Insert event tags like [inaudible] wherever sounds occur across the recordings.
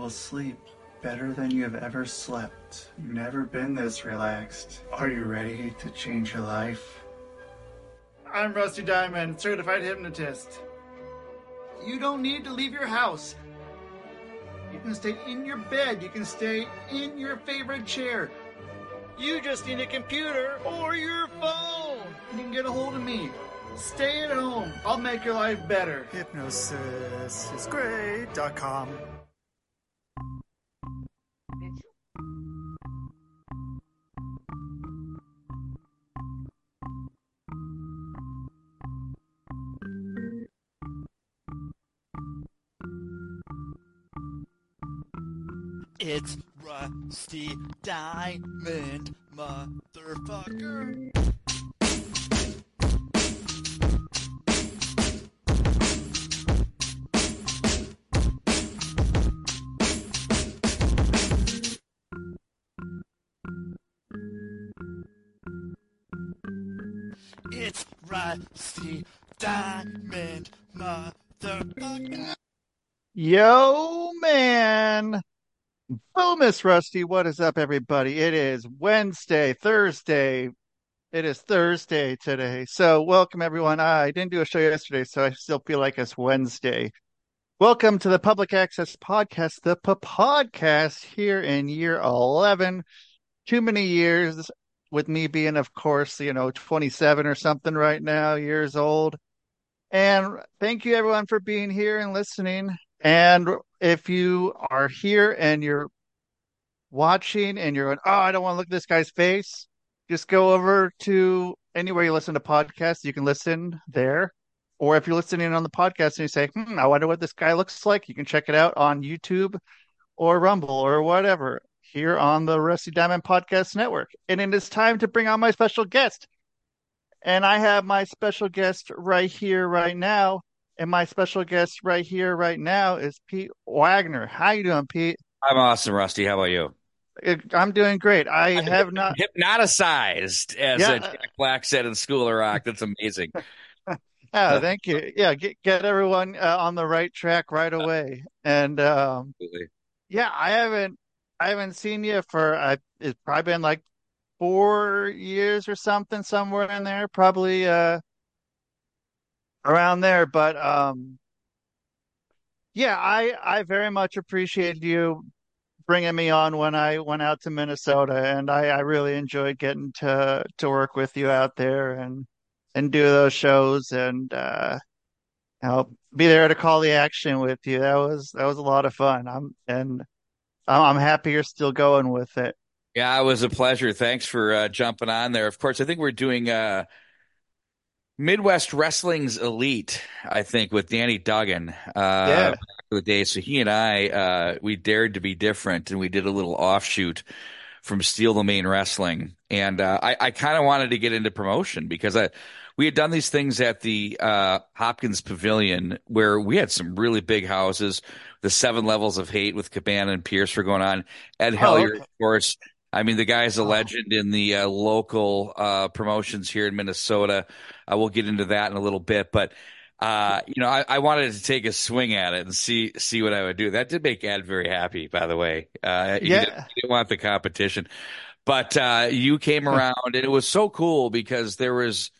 will sleep better than you have ever slept. You've never been this relaxed. Are you ready to change your life? I'm Rusty Diamond, certified hypnotist. You don't need to leave your house. You can stay in your bed. You can stay in your favorite chair. You just need a computer or your phone. You can get a hold of me. Stay at home. I'll make your life better. Hypnosis It's Rusty Diamond, motherfucker. It's Rusty Diamond, motherfucker. Yo, man. Oh, Miss Rusty, what is up, everybody? It is Wednesday, Thursday. It is Thursday today. So, welcome, everyone. I didn't do a show yesterday, so I still feel like it's Wednesday. Welcome to the Public Access Podcast, the P- podcast here in year 11. Too many years with me being, of course, you know, 27 or something right now, years old. And thank you, everyone, for being here and listening. And if you are here and you're watching and you're going, oh, I don't want to look at this guy's face, just go over to anywhere you listen to podcasts. You can listen there. Or if you're listening on the podcast and you say, hmm, I wonder what this guy looks like, you can check it out on YouTube or Rumble or whatever here on the Rusty Diamond Podcast Network. And it is time to bring on my special guest. And I have my special guest right here, right now. And my special guest right here, right now is Pete Waggoner. How you doing, Pete? I'm awesome, Rusty. How about you? I'm doing great. I have not hypnotized, as Yeah. Jack Black said in School of Rock. That's amazing. [laughs] Oh, thank you. Yeah, get get everyone uh, on the right track right away. And um, yeah, I haven't I haven't seen you for uh, it's probably been like four years or something, somewhere in there, probably uh around there. But um, yeah, I I very much appreciated you bringing me on when I went out to Minnesota, and I I really enjoyed getting to to work with you out there and and do those shows and uh know, be there to call the action with you. That was that was a lot of fun. I'm and I'm, I'm happy you're still going with it. Yeah, it was a pleasure. Thanks for uh, jumping on there. Of course, I think we're doing uh, Midwest Wrestling's Elite. I think with Danny Duggan. Uh, Yeah. The day. So he and I, uh, we dared to be different, and we did a little offshoot from Steel Domain Wrestling. And uh, I, I kind of wanted to get into promotion because I, we had done these things at the uh, Hopkins Pavilion where we had some really big houses. The Seven Levels of Hate with Cabana and Pearce were going on. Ed Hellier, okay. of course. I mean, the guy's a Oh. legend in the uh, local uh, promotions here in Minnesota. Uh, we'll get into that in a little bit, but uh, you know, I, I wanted to take a swing at it and see see what I would do. That did make Ed very happy, by the way. Uh, he, Yeah. didn't, he didn't want the competition, but uh, you came around, and it was so cool because there was,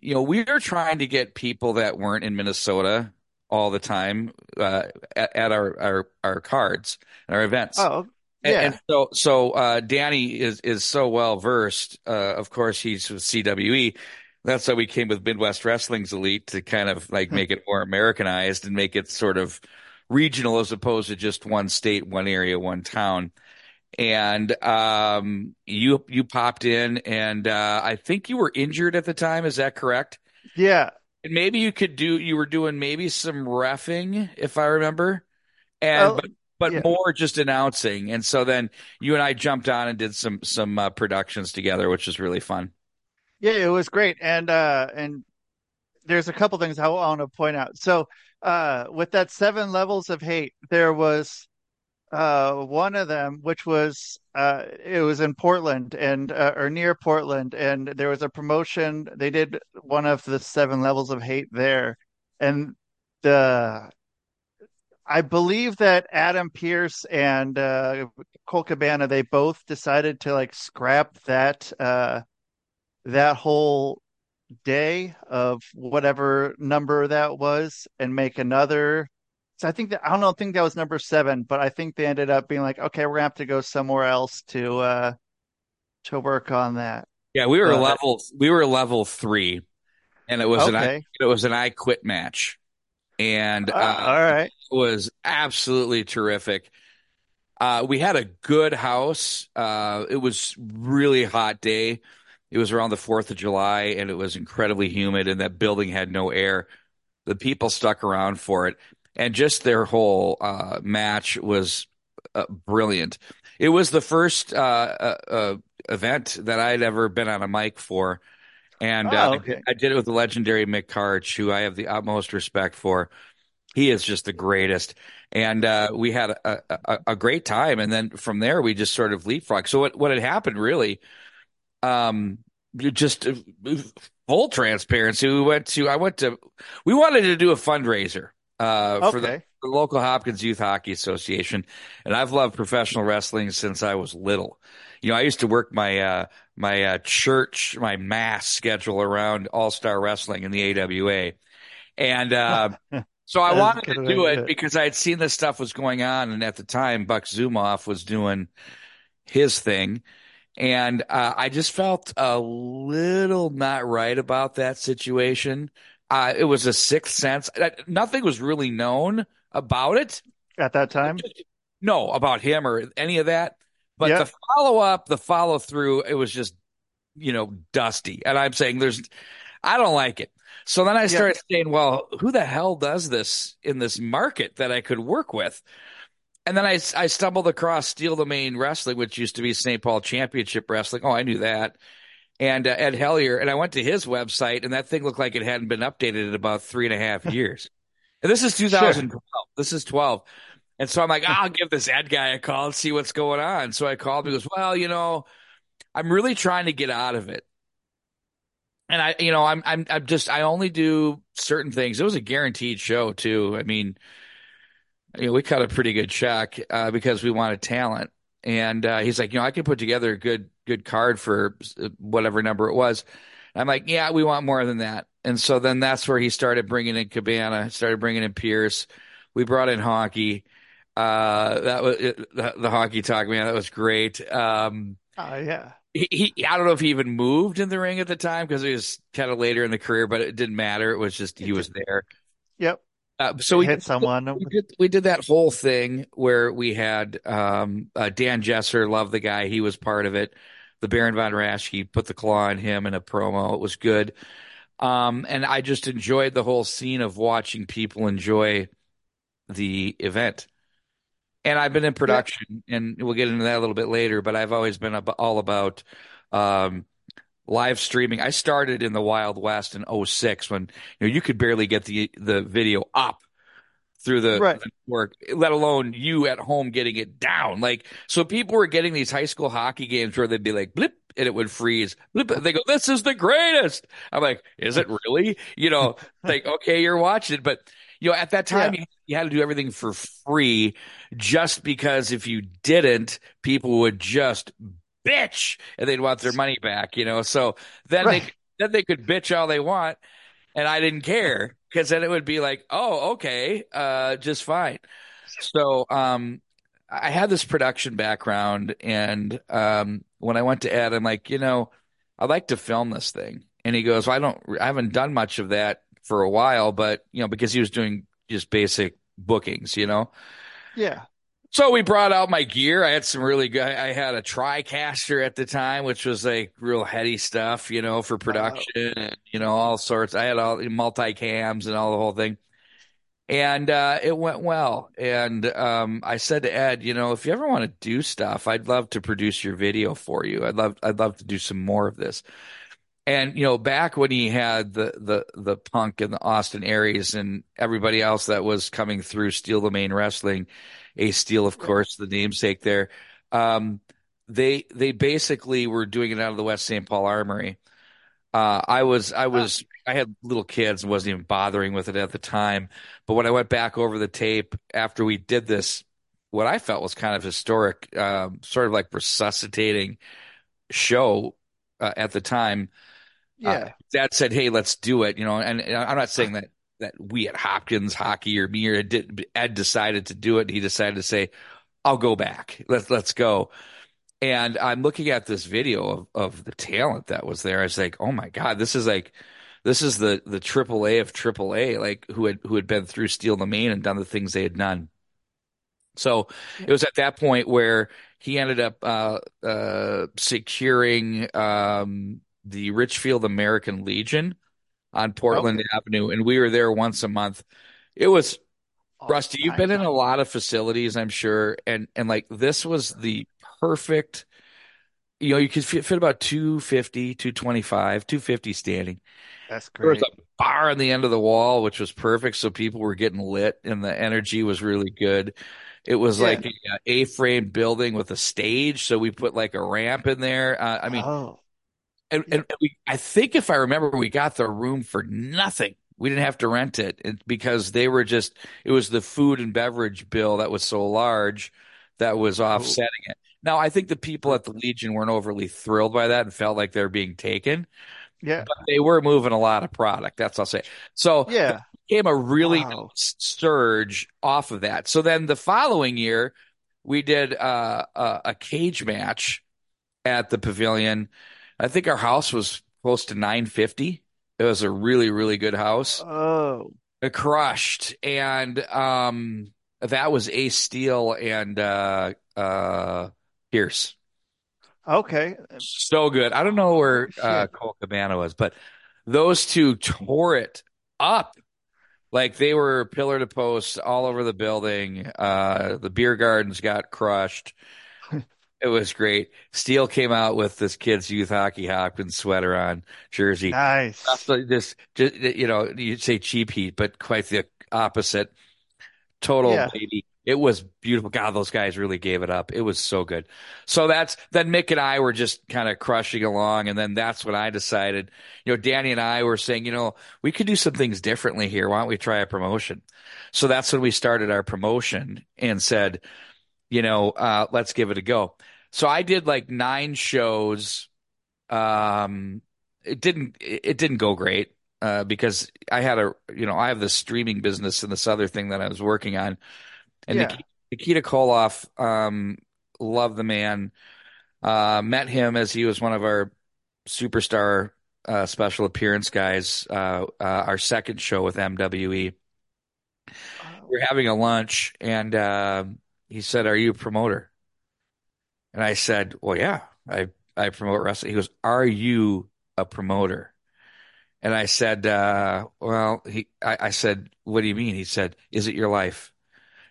you know, we were trying to get people that weren't in Minnesota all the time uh, at, at our, our our cards and our events. Oh, And, yeah. and so, so uh, Danny is is so well versed. Uh, of course, he's with CWE. That's why we came with Midwest Wrestling's Elite to kind of like make it more Americanized and make it sort of regional as opposed to just one state, one area, one town. And um, you you popped in, and uh, I think you were injured at the time. Is that correct? yeah. And maybe you could do. You were doing maybe some refing, if I remember, and Oh, but but yeah. more just announcing. And so then you and I jumped on and did some some uh, productions together, which was really fun. Yeah, it was great. And uh and there's a couple things I want to point out. So uh with that seven levels of hate, there was uh one of them which was uh it was in Portland and uh, or near Portland and there was a promotion they did one of the seven levels of hate there and the I believe that Adam Pearce and uh, Colt Cabana they both decided to like scrap that uh, that whole day of whatever number that was and make another. So I think that I don't know, think that was number seven, but I think they ended up being like, okay, we're gonna have to go somewhere else to uh to work on that. Yeah, we were But- level we were level three, and it was an I, it was an I quit match, and Uh, uh, all right. it was absolutely terrific. Uh, we had a good house. Uh, it was really hot day. It was around the Fourth of July, and it was incredibly humid, and that building had no air. The people stuck around for it, and just their whole uh, match was uh, brilliant. It was the first uh, uh, uh, event that I'd ever been on a mic for, and Oh, uh, okay. I did it with the legendary Mick Karch, who I have the utmost respect for. He is just the greatest, and uh, we had a, a, a great time. And then from there, we just sort of leapfrog. So what what had happened really, um, just uh, full transparency. We went to I went to we wanted to do a fundraiser uh, for the Okay. the local Hopkins Youth Hockey Association, and I've loved professional wrestling since I was little. You know, I used to work my uh, my uh, church, my mass schedule around All Star Wrestling in the AWA, and uh, [laughs] so I wanted to do it. because I had seen this stuff was going on, and at the time, Buck Zumhofe was doing his thing. And uh, I just felt a little not right about that situation. Uh, it was a sixth sense. Uh, Nothing was really known about it. At that time. [laughs] No, about him or any of that. But Yeah. the follow up, the follow through, it was just, you know, dusty. And I'm saying there's, I don't like it. So then I started saying, well, who the hell does this in this market that I could work with? And then I, I stumbled across Steel Domain Wrestling, which used to be St. Paul Championship Wrestling. Oh, I knew that. And uh, Ed Hellier. And I went to his website, and that thing looked like it hadn't been updated in about three and a half [laughs] years. And this is 2012. This is 12. And so I'm like, I'll give this Ed guy a call and see what's going on. So I called him. He goes, Well, you know, I'm really trying to get out of it. And I, you know, I'm, I'm, I'm just, I only do certain things. It was a guaranteed show too. I mean, you know, we cut a pretty good check uh, because we wanted talent. And uh, he's like, you know, I can put together a good, good card for uh, whatever number it was. I'm like, yeah, we want more than that. And so then that's where he started bringing in Cabana, started bringing in Pearce. We brought in Hockey. Uh, that was the, the hockey talk, man. That was great. Um, Oh yeah. he, he, I don't know if he even moved in the ring at the time because he was kind of later in the career, but it didn't matter. It was just he was there. Yep. Uh, so we hit someone. we did we did that whole thing where we had um, uh, Dan Jesser, love the guy, he was part of it. The Baron von Raschke put the claw on him in a promo. It was good, um, and I just enjoyed the whole scene of watching people enjoy the event. And I've been in production, and we'll get into that a little bit later. But I've always been ab- all about um, live streaming. I started in the Wild West in 06 when you know you could barely get the the video up through the, Right. the network, let alone you at home getting it down. Like so, people were getting these high school hockey games where they'd be like blip and it would freeze. Blip. and They go, "This is the greatest." I'm like, "Is it really?" You know, [laughs] like okay, you're watching it, but you know, at that time Yeah. you, you had to do everything for free, just because if you didn't, people would just bitch and they'd want their money back. You know, so then Right. they then they could bitch all they want, and I didn't care because then it would be like, oh, okay, uh, just fine. So, um, I had this production background, and um, when I went to Ed, I'm like, you know, I'd like to film this thing, and he goes, well, I don't, I haven't done much of that for a while, but you know, because he was doing just basic bookings, you know. Yeah. So we brought out my gear. I had some really good. I had a TriCaster at the time, which was like real heady stuff, you know, for production and you know all sorts. I had all multi cams and all the whole thing, and uh, it went well. And um, I said to Ed, you know, if you ever want to do stuff, I'd love to produce your video for you. I'd love, I'd love to do some more of this. And you know, back when he had the the the Punk and the Austin Aries and everybody else that was coming through Steel Domain Wrestling, Ace Steel, of course, the namesake there. Um, they they basically were doing it out of the West St. Paul Armory. Uh, I was I was I had little kids and wasn't even bothering with it at the time. But when I went back over the tape after we did this, what I felt was kind of historic, um, sort of like resuscitating show uh, at the time. Yeah. Uh, Dad said, "Hey, let's do it." You know, and, and I'm not saying that that we at Hopkins Hockey or me or did, Ed decided to do it. He decided to say, "I'll go back. Let's let's go." And I'm looking at this video of, of the talent that was there. I was like, "Oh my god, this is like." This is the the triple A of triple A, like who had who had been through Steel Domain and done the things they had done. So it was at that point where he ended up uh, uh, securing um, the Richfield American Legion on Portland Okay. Avenue, and we were there once a month. It was Rusty. You've been in a lot of facilities, I'm sure, and and like this was the perfect. You know, you could fit, fit about 250, 225, 250 standing. That's great. There was a bar on the end of the wall, which was perfect, so people were getting lit, and the energy was really good. It was Yeah. like a A-frame building with a stage, so we put like a ramp in there. Uh, I mean, oh, and, and we, I think if I remember, we got the room for nothing. We didn't have to rent it because they were just, it was the food and beverage bill that was so large that was offsetting it. Now, I think the people at the Legion weren't overly thrilled by that and felt like they were being taken, yeah. but they were moving a lot of product. That's all I'll say. So Yeah. it became a really Wow. nice surge off of that. So then the following year, we did uh, a, a cage match at the pavilion. I think our house was close to 950. It was a really, really good house. Oh, It crushed. And um, that was Ace Steel and uh, uh, Pearce. okay. So good. I don't know where uh, Colt Cabana was, but those two tore it up. Like they were pillar to post all over the building. Uh, the beer gardens got crushed. It was great. Steel came out with this kid's youth hockey Hopkins sweater on, jersey. Nice. So Just, just, you know, you'd say cheap heat, but quite the opposite. Total Yeah. baby. It was beautiful. God, those guys really gave it up. It was so good. So that's then Mick and I were just kind of crushing along, and then that's when I decided, you know, Danny and I were saying, you know, we could do some things differently here. Why don't we try a promotion? So that's when we started our promotion and said, you know, uh, let's give it a go. So I did like nine shows. Um, it didn't it didn't go great uh, because I had a you know I have this streaming business and this other thing that I was working on, and Yeah. Nik- Nikita Koloff, um, love the man. Uh, met him as he was one of our superstar uh, special appearance guys. Uh, uh, our second show with MWE, we are having a lunch, and uh, he said, "Are you a promoter?" And I said, "Well, yeah, I I promote wrestling." He goes, "Are you a promoter?" And I said, uh, "Well," he I, I said, "What do you mean?" He said, "Is it your life?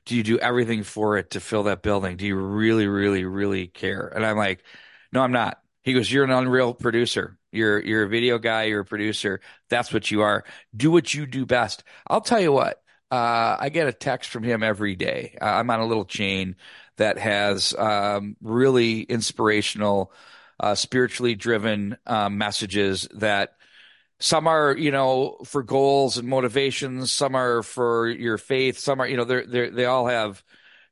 Do you do everything for it to fill that building? Do you really, really, really care?" And I'm like, "No, I'm not." He goes, "You're an unreal producer. You're you're a video guy. You're a producer. That's what you are. Do what you do best." I'll tell you what. Uh, I get a text from him every day. Uh, I'm on a little chain that has um, really inspirational, uh, spiritually driven um, messages that some are, you know, for goals and motivations. Some are for your faith. Some are, you know, they're, they're, they all have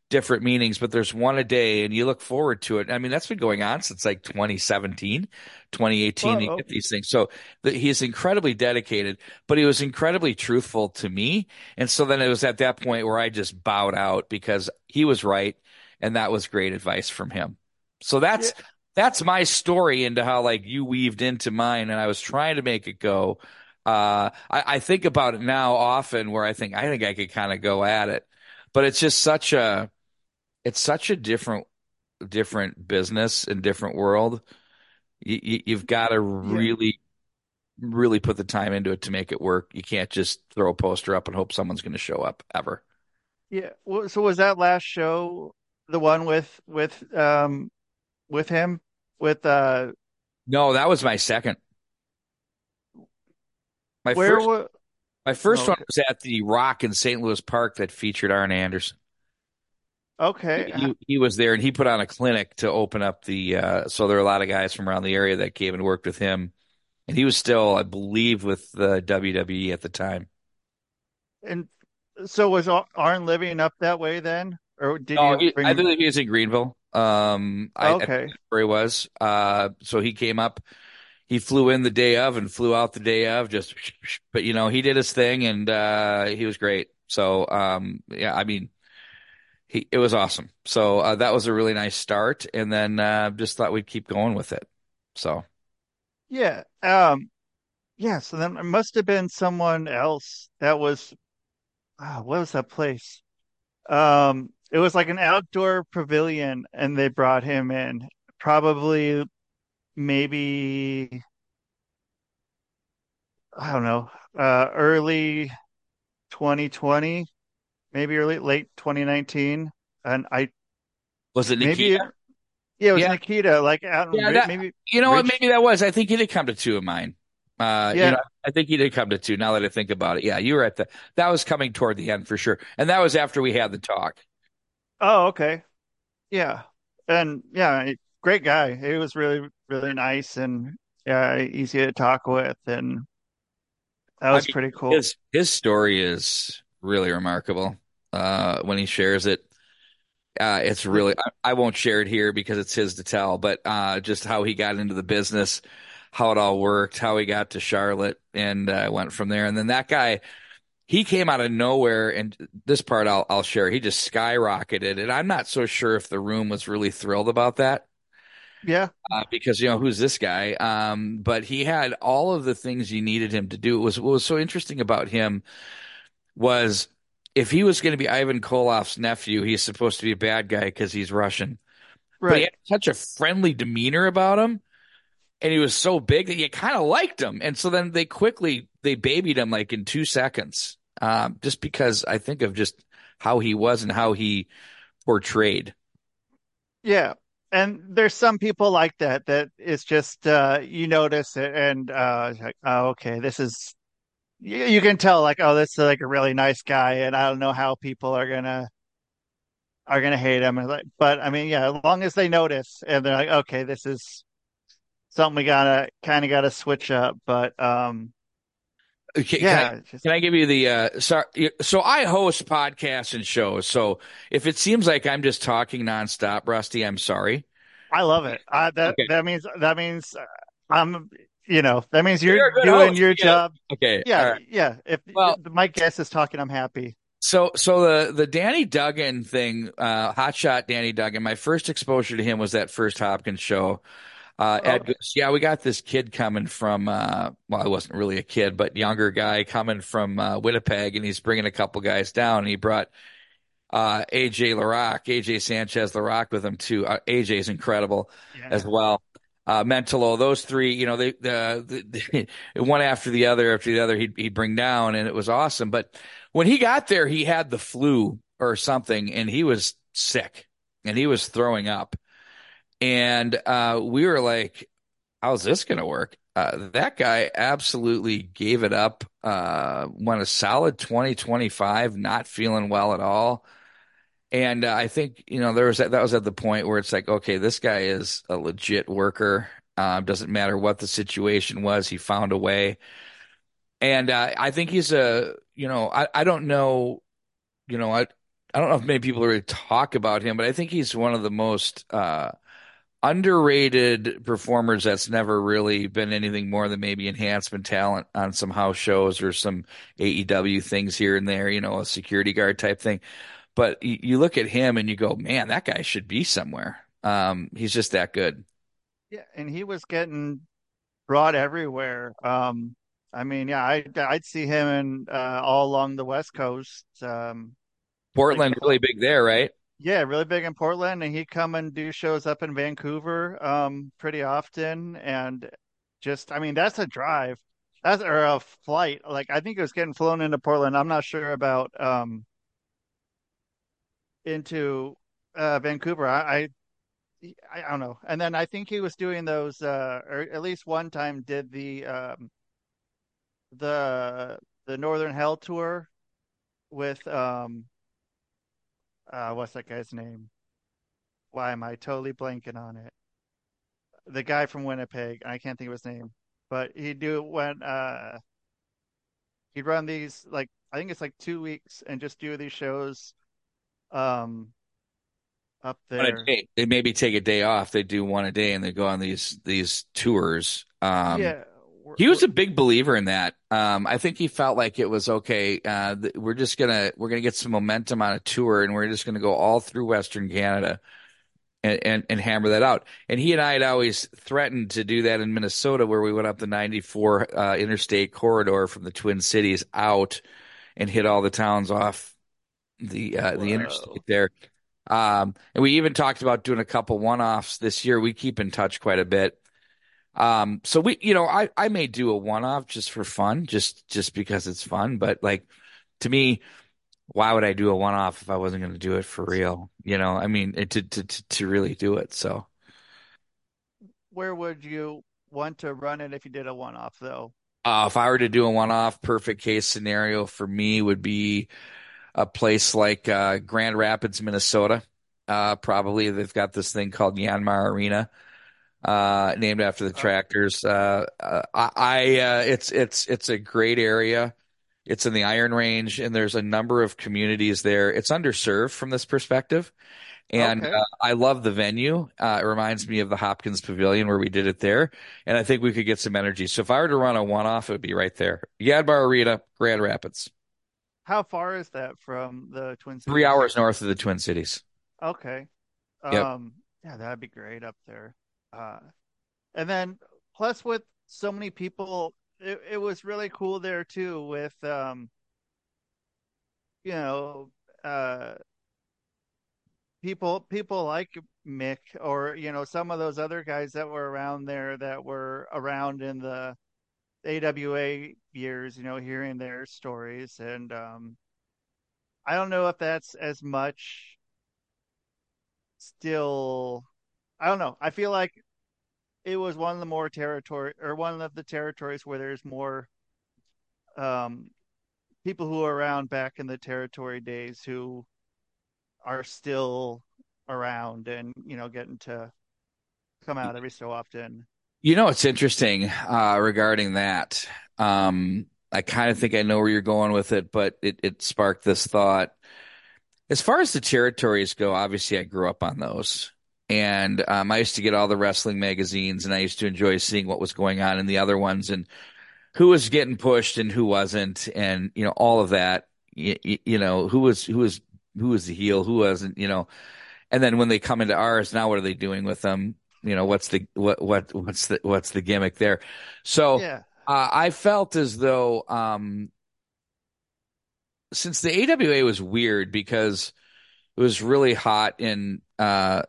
different meanings, but there's one a day and you look forward to it. I mean, that's been going on since like 2017, 2018. You get these things. So the, he's incredibly dedicated, but he was incredibly truthful to me. And so then it was at that point where I just bowed out because he was right. And that was great advice from him. So that's, that's my story into how like you weaved into mine and I was trying to make it go. Uh, I, I think about it now often where I think, I think I could kind of go at it, but it's just such a, it's such a different, different business and different world. You, you, you've got to really, really put the time into it to make it work. You can't just throw a poster up and hope someone's going to show up ever. Yeah. Well, So was that last show the one with with um with him with uh No, that was my second. My where first, wa- my first Oh, one was at the Rock in St. Louis Park that featured Arn Anderson. okay. He, he was there and he put on a clinic to open up the, uh, so there are a lot of guys from around the area that came and worked with him and he was still, I believe, with the WWE at the time. And so was Arn living up that way then, or did No, you he, bring I believe he was in Greenville. Um, I, I Okay, that's where he was. Uh, so he came up. He flew in the day of and flew out the day of. Just, but you know, he did his thing, and uh, he was great. So, um, yeah, I mean, he it was awesome. So uh, that was a really nice start, and then uh, just thought we'd keep going with it. So yeah, um, yeah. So then it must have been someone else that was. Ah, what was that place? Um, it was like an outdoor pavilion, and they brought him in. Probably, maybe I don't know, uh, early 2020, maybe early late 2019, and I was it maybe Nikita? yeah, it was Yeah, Nikita, like out yeah. That maybe you know what? Maybe that was. I think he did come to two of mine. Uh, you Yeah. know, I think he did come to two. Now that I think about it, yeah, you were at the. That was coming toward the end for sure, and that was after we had the talk. Oh, okay, yeah, and yeah, great guy. He was really really nice and yeah, easy to talk with, and that I was mean, pretty cool. his his story is really remarkable. Uh, when he shares it, uh, it's really. I, I won't share it here because it's his to tell, but uh, just how he got into the business, how it all worked, how he got to Charlotte, and uh, went from there. And then that guy, he came out of nowhere, and this part I'll I'll share. He just skyrocketed, and I'm not so sure if the room was really thrilled about that yeah, uh, because you know who's this guy. Um, but he had all of the things you needed him to do. It was what was so interesting about him was if he was going to be Ivan Koloff's nephew, he's supposed to be a bad guy because he's Russian. right But he had such a friendly demeanor about him, and he was so big that you kind of liked him. And so then they quickly they babied him like in two seconds, um, just because I think of just how he was and how he portrayed. Yeah. And there's some people like that that it's just uh you notice it and uh like, oh okay, this is you, you can tell like oh this is like a really nice guy and I don't know how people are gonna are gonna hate him but I mean yeah, as long as they notice and they're like okay, this is something we gotta kind of gotta switch up but um Okay, can I yeah, just can I give you the uh sorry so I host podcasts and shows. So if it seems like I'm just talking nonstop, Rusty, I'm sorry. I love it. I that Okay. that means that means uh, I'm you know, that means you're You're doing host. your Yeah. job. Okay. Yeah, right. yeah. If Well, my guest is talking, I'm happy. so so the the Danny Duggan thing, uh Hotshot Danny Duggan, my first exposure to him was that first Hopkins show. Uh, Ed Okay. goes, yeah, we got this kid coming from, uh, well, I wasn't really a kid, but younger guy coming from, uh, Winnipeg and he's bringing a couple guys down. And he brought, uh, AJ LaRock, AJ Sanchez LaRock with him too. Uh, AJ is incredible as well. Uh, Mentolo, those three, you know, they, the, the, [laughs] one after the other after the other, he'd, he'd bring down and it was awesome. But when he got there, he had the flu or something and he was sick and he was throwing up. And, uh, we were like, how's this going to work? Uh, that guy absolutely gave it up. Uh, went a solid 2025, not feeling well at all. And uh, I think, you know, there was that, that was at the point where it's like, okay, this guy is a legit worker. Um, doesn't matter what the situation was, he found a way. And uh, I think he's a, you know, I, I don't know, you know, I, I don't know if many people really talk about him, but I think he's one of the most uh, underrated performers that's never really been anything more than maybe enhancement talent on some house shows or some AEW things here and there, you know, a security guard type thing. But you, look at him and you go, man, that guy should be somewhere. Um, he's just that good. Yeah, and he was getting brought everywhere. Um, I mean, yeah, I I'd see him in uh, all along the West Coast. Um, like Portland really big there, right? Yeah, really big in Portland, and he'd come and do shows up in Vancouver um pretty often. And just, I mean, that's a drive. That's or a flight. Like I think it was getting flown into Portland. I'm not sure about um into uh Vancouver. I, I I don't know. And then I think he was doing those uh or at least one time did the um the the Northern Hell tour with um uh what's that guy's name? Why am I totally blanking on it? The guy from Winnipeg. I can't think of his name. but he'd do it when uh he'd run these like I think it's like two weeks and just do these shows um up there. day. They maybe take a day off. They do one a day and they go on these these tours. Um, yeah. We're- He was a big believer in that. Um, I think he felt like it was okay. Uh, th- we're just gonna we're gonna get some momentum on a tour, and we're just gonna go all through Western Canada and, and and hammer that out. And he and I had always threatened to do that in Minnesota, where we went up the 94 uh, interstate corridor from the Twin Cities out and hit all the towns off the uh, the interstate there. Um, and we even talked about doing a couple one-offs this year. We keep in touch quite a bit. Um, so we, you know, I, I may do a one-off just for fun, just, just because it's fun. But like, to me, why would I do a one-off if I wasn't going to do it for real? You know, I mean, it, to, to, to, really do it. So, where would you want to run it if you did a one off though? uh, if I were to do a one-off, perfect case scenario for me would be a place like, uh, Grand Rapids, Minnesota. Uh, probably they've got this thing called Yanmar Arena. Uh, named after the tractors. Uh, uh, I, I uh, it's it's it's a great area. It's in the Iron Range, and there's a number of communities there. It's underserved from this perspective, and Okay. uh, I love the venue. Uh, it reminds me of the Hopkins Pavilion where we did it there, and I think we could get some energy. So if I were to run a one-off, it would be right there, Yanmar Arena, Grand Rapids, How far is that from the Twin Cities? three hours north of the Twin Cities. Okay. Yep. Um, yeah, that'd be great up there. Uh, and then plus with so many people, it, it was really cool there too with um, you know, uh, people people like Mick or you know some of those other guys that were around there that were around in the AWA years, you know, hearing their stories. And um, I don't know if that's as much still I don't know. I feel like it was one of the more territory or one of the territories where there's more um people who are around back in the territory days who are still around and you know getting to come out every so often. You know, it's interesting uh, regarding that. Um, I kind of think I know where you're going with it, but it, it sparked this thought. As far as the territories go, obviously I grew up on those. And um, I used to get all the wrestling magazines and I used to enjoy seeing what was going on in the other ones and who was getting pushed and who wasn't and you know all of that. You, you know who was who was who was the heel who wasn't you know. And then when they come into ours now what are they doing with them? You know what's the what what what's the what's the gimmick there? So Yeah. uh, I felt as though um since the AWA was weird because it was really hot in uh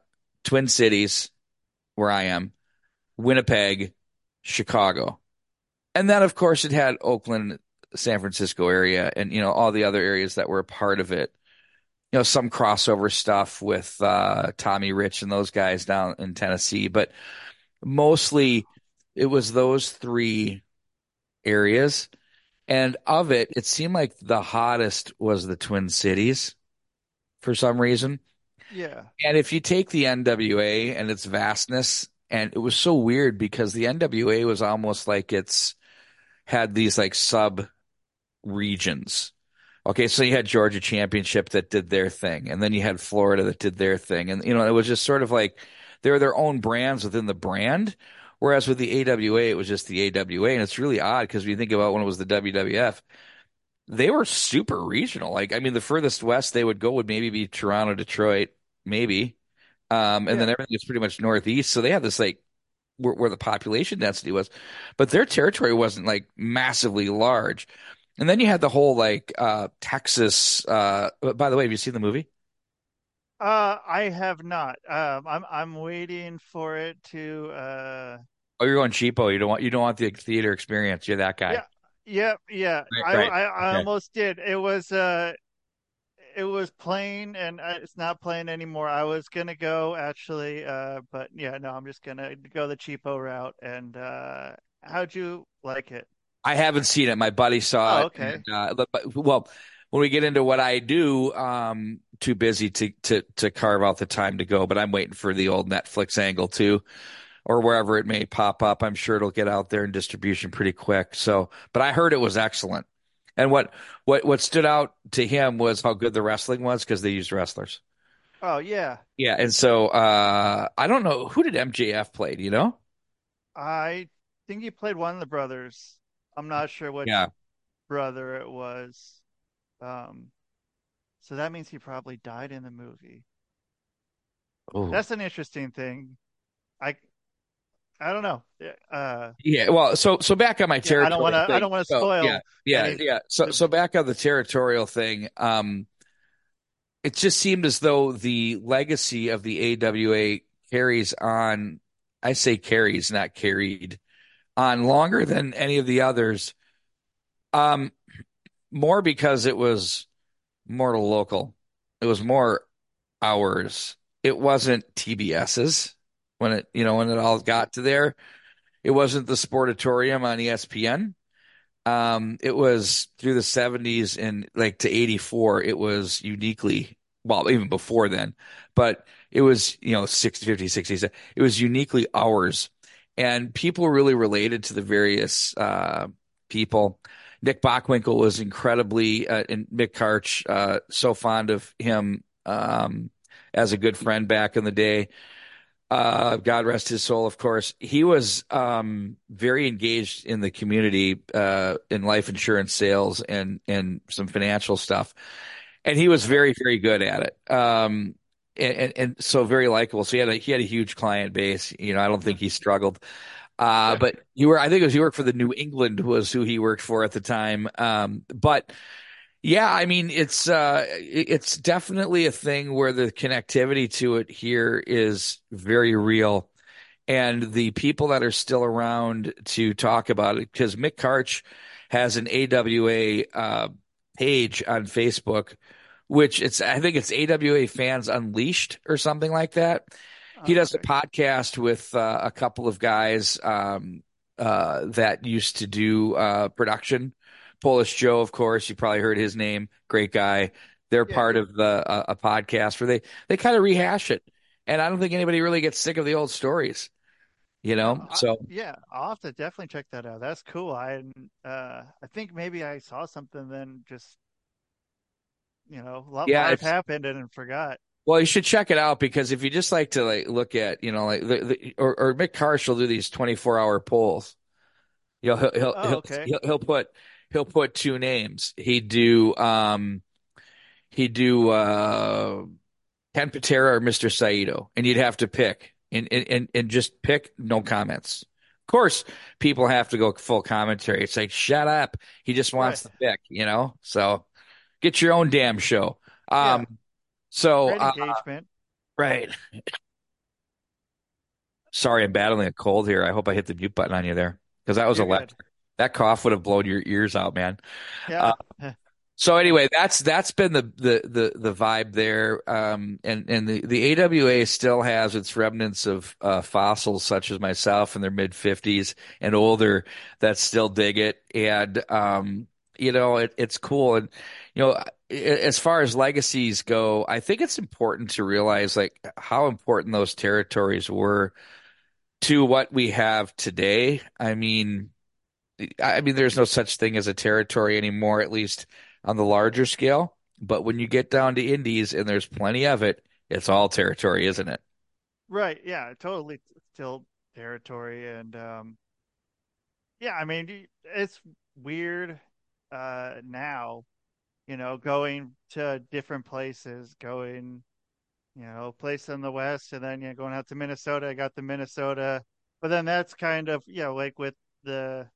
Twin Cities where I am Winnipeg Chicago. And then of course it had Oakland San Francisco area and you know all the other areas that were a part of it. You know some crossover stuff with uh Tommy Rich and those guys down in Tennessee but mostly it was those three areas. And of it it seemed like the hottest was the Twin Cities for some reason Yeah. and if you take the NWA and its vastness, and it was so weird because the NWA was almost like it's had these like sub regions. Okay, so you had Georgia Championship that did their thing, and then you had Florida that did their thing, and you know it was just sort of like they're their own brands within the brand. Whereas with the AWA, it was just the AWA, and it's really odd because when you think about when it was the WWF, they were super regional. Like, I mean, the furthest west they would go would maybe be Toronto, Detroit, maybe. Um, and then everything is pretty much northeast. So they had this like where, where the population density was, but their territory wasn't like massively large. And then you had the whole like uh Texas. Uh, by the way, have you seen the movie? Uh, I have not. Um, I'm I'm waiting for it to. Uh, Oh, you're going cheapo. You don't want you don't want the theater experience. You're that guy. Yeah. yep, yeah. Right, I right. I, I Okay. almost did. It was uh, it was playing, and uh, it's not playing anymore. I was gonna go actually, uh, but yeah, no, I'm just gonna go the cheapo route. And uh, how'd you like it? I haven't seen it. My buddy saw Oh, it. okay. uh, well, when we get into what I do, um, too busy to to to carve out the time to go. But I'm waiting for the old Netflix angle too, or wherever it may pop up. I'm sure it'll get out there in distribution pretty quick. So, but I heard it was excellent. And what what what stood out to him was how good the wrestling was because they used wrestlers. Oh yeah, Yeah, and so uh I don't know who did MJF play, do you know? I think he played one of the brothers. I'm not sure which Yeah. brother it was. Um, so that means he probably died in the movie. Ooh. That's an interesting thing. I I don't know. Uh, Yeah, well, so so back on my Yeah, I don't wanna- I don't wanna So, spoil yeah, yeah, any- yeah. So so back on the territorial thing, um, it just seemed as though the legacy of the AWA carries on. I say carries, not carried, on longer than any of the others. Um, more because it was more local. It was more hours. It wasn't TBS's when it, you know, when it all got to there. It wasn't the Sportatorium on ESPN. Um, it was through the 70s and like to 84, it was uniquely, well, even before then, but it was, you know, 60, 50, 60s. It was uniquely ours. And people really related to the various uh, people. Nick Bockwinkel was incredibly, uh, and Mick Karch, uh, so fond of him um, as a good friend back in the day. Uh, God rest his soul, of course. He was um, very engaged in the community uh, in life insurance sales and and some financial stuff, and he was very very good at it. Um, and, and, and so very likable. So he had a he had a huge client base. You know, I don't think he struggled. Uh, but you were, I think it was he worked for the New England was who he worked for at the time. Um, but yeah, I mean, it's, uh, it's definitely a thing where the connectivity to it here is very real. And the people that are still around to talk about it, because Mick Karch has an AWA, uh, page on Facebook, which it's, I think it's AWA Fans Unleashed or something like that he does a podcast with uh, a couple of guys um, uh, that used to do uh, production. Polish Joe, of course, you probably heard his name. Great guy. They're Yeah. part of the uh, a podcast where they they kind of rehash it, and I don't think anybody really gets sick of the old stories. You know, I- so yeah, I'll have to definitely check that out. That's cool. I uh I think maybe I saw something then just you know, a lot Yeah, life happened and forgot. Well, you should check it out because if you just like to like look at, you know, like the, the or, or Mick Karch will do these 24 hour polls. You know, he'll he'll, Oh, he'll, okay. he'll he'll put he'll put two names. He'd do um he'd do uh Ken Patera or Mr. Saito, and you'd have to pick and and and, just pick no comments. Of course, people have to go full commentary. It's like, shut up. He just wants Right. to pick, you know? So get your own damn show. Yeah. Um so Great uh, engagement. Right. Sorry, I'm battling a cold here. I hope I hit the mute button on you there because that was You're good. That cough would have blown your ears out, man. [laughs] Yeah. So anyway, that's that's been the the the the vibe there. Um, and and the the AWA still has its remnants of uh, fossils such as myself in their mid fifties and older that still dig it. And um, you know, it, it's cool. And you know, as far as legacies go, I think it's important to realize like how important those territories were to what we have today. I mean, I mean, there's no such thing as a territory anymore, at least on the larger scale. But when you get down to indies and there's plenty of it, it's all territory, isn't it? Right. Yeah, totally still territory and um yeah, I mean it's weird uh now, you know, going to different places, going you know, place in the west and then you know, going out to Minnesota, I got the Minnesota. But then that's kind of, you know, like with the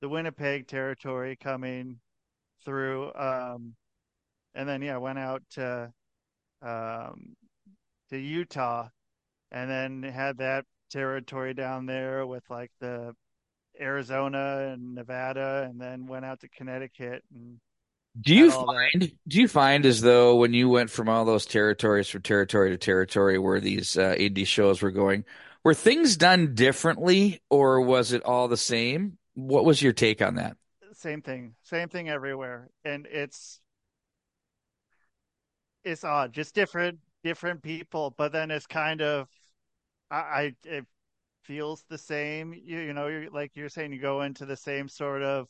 the Winnipeg territory coming through um and then yeah, went out to um to Utah and then had that territory down there with like the Arizona and Nevada, and then went out to Connecticut and Do you that. find do you find as though when you went from all those territories from territory to territory where these uh, indie shows were going, were things done differently or was it all the same? What was your take on that? same thing, same thing everywhere, and it's it's odd, just different different people, but then it's kind of I, I it feels the same. You you know, you're like you're saying you go into the same sort of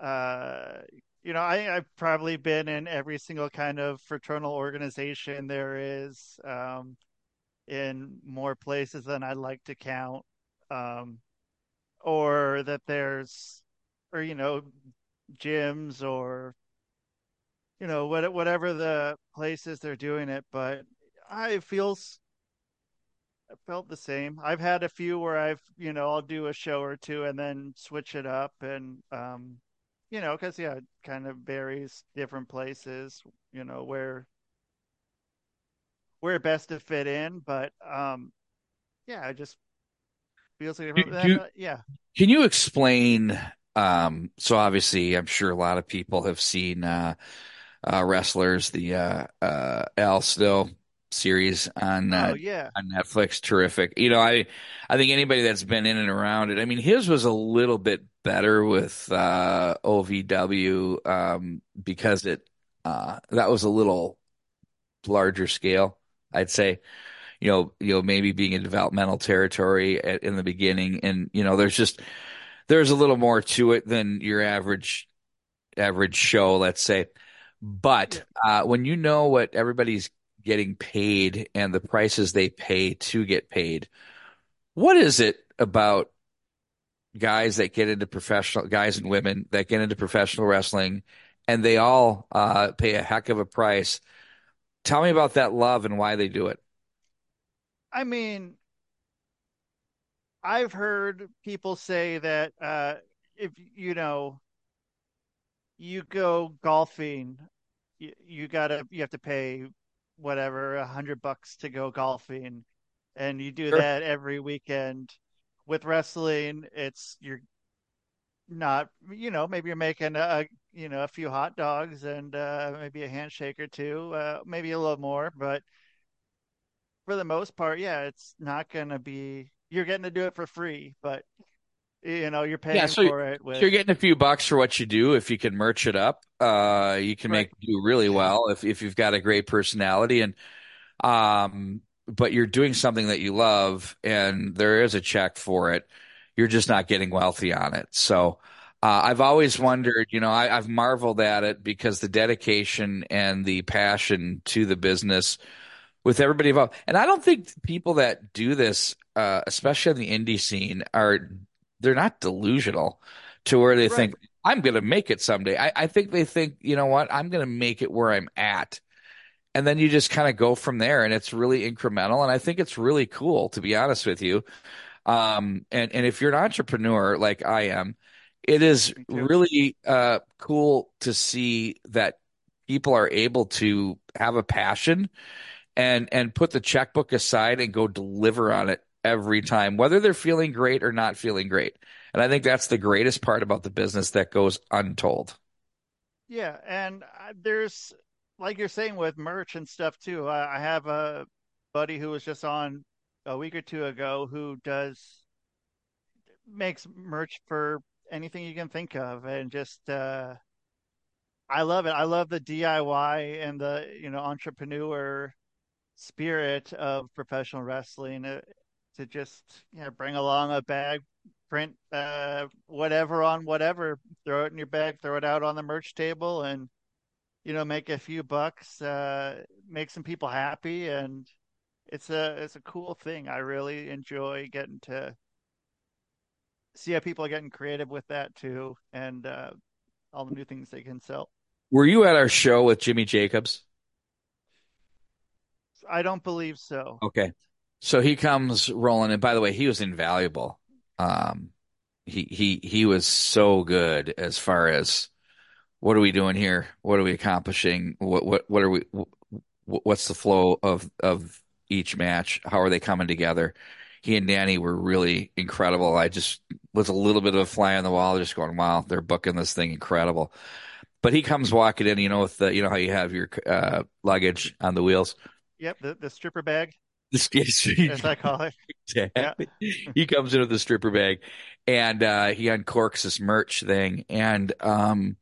uh you know, I, I've probably been in every single kind of fraternal organization there is, um, in more places than I'd like to count. Um, or that there's, or you know, gyms or you know what whatever the places they're doing it. But I feels I felt the same. I've had a few where I've you know I'll do a show or two and then switch it up and um, you know because yeah, it kind of varies different places. You know where where best to fit in, but um, yeah, i just feels like Do. Do, uh, yeah, can you explain? Um, so obviously, I'm sure a lot of people have seen uh, uh, wrestlers, the uh, uh, Al Snow series on oh uh, yeah, on Netflix. Terrific. You know, I I think anybody that's been in and around it. I mean, his was a little bit better with uh, OVW um, because it uh, that was a little larger scale. I'd say. You know, you know, maybe being in developmental territory at, in the beginning, and you know, there's just there's a little more to it than your average average show, let's say. But uh, when you know what everybody's getting paid and the prices they pay to get paid, what is it about guys that get into professional guys and women that get into professional wrestling and they all uh, pay a heck of a price? Tell me about that love and why they do it. I mean, I've heard people say that uh, if you know you go golfing, you, you gotta you have to pay whatever a hundred bucks to go golfing, and you do Sure. that every weekend. With wrestling, it's you're not you know maybe you're making a you know a few hot dogs and uh, maybe a handshake or two, uh, maybe a little more, but for the most part, yeah, it's not gonna be you're getting to do it for free, but you know you're Yeah, paying so for it so with you're getting a few bucks for what you do. If you can merch it up, uh, you can right. make do really well if if you've got a great personality and um, but you're doing something that you love and there is a check for it. You're just not getting wealthy on it. So uh, I've always wondered, you know, I, I've marveled at it because the dedication and the passion to the business with everybody involved. And I don't think people that do this, uh, especially in the indie scene, are they're not delusional to where they Right. think I'm going to make it someday. I, I think they think, you know what, I'm going to make it where I'm at. And then you just kind of go from there, and it's really incremental. And I think it's really cool, to be honest with you. Um, and and if you're an entrepreneur like I am, it is really uh cool to see that people are able to have a passion and and put the checkbook aside and go deliver on it every time, whether they're feeling great or not feeling great. And I think that's the greatest part about the business that goes untold. Yeah, and uh, there's like you're saying with merch and stuff too. I, I have a buddy who was just on a week or two ago who does makes merch for anything you can think of, and just uh, I love it. I love the DIY and the you know entrepreneur spirit of professional wrestling uh, to just yeah bring along a bag, print uh, whatever on whatever, throw it in your bag, throw it out on the merch table, and you know make a few bucks, uh, make some people happy, and it's a it's a cool thing. I really enjoy getting to see how people are getting creative with that too, and uh, all the new things they can sell. Were you at our show with Jimmy Jacobs? I don't believe so. Okay. So he comes rolling, and by the way, he was invaluable. Um, he he he was so good as far as what are we doing here? What are we accomplishing? What what what are we? wh- What's the flow of of each match? How are they coming together? He and Danny were really incredible. I just was a little bit of a fly on the wall, just going, "Wow, they're booking this thing incredible." But he comes walking in, you know, with the, you know how you have your uh, luggage on the wheels. Yep, the the stripper bag, [laughs] This as I call it. [laughs] Yeah. He comes in with a stripper bag and uh he uncorks this merch thing and um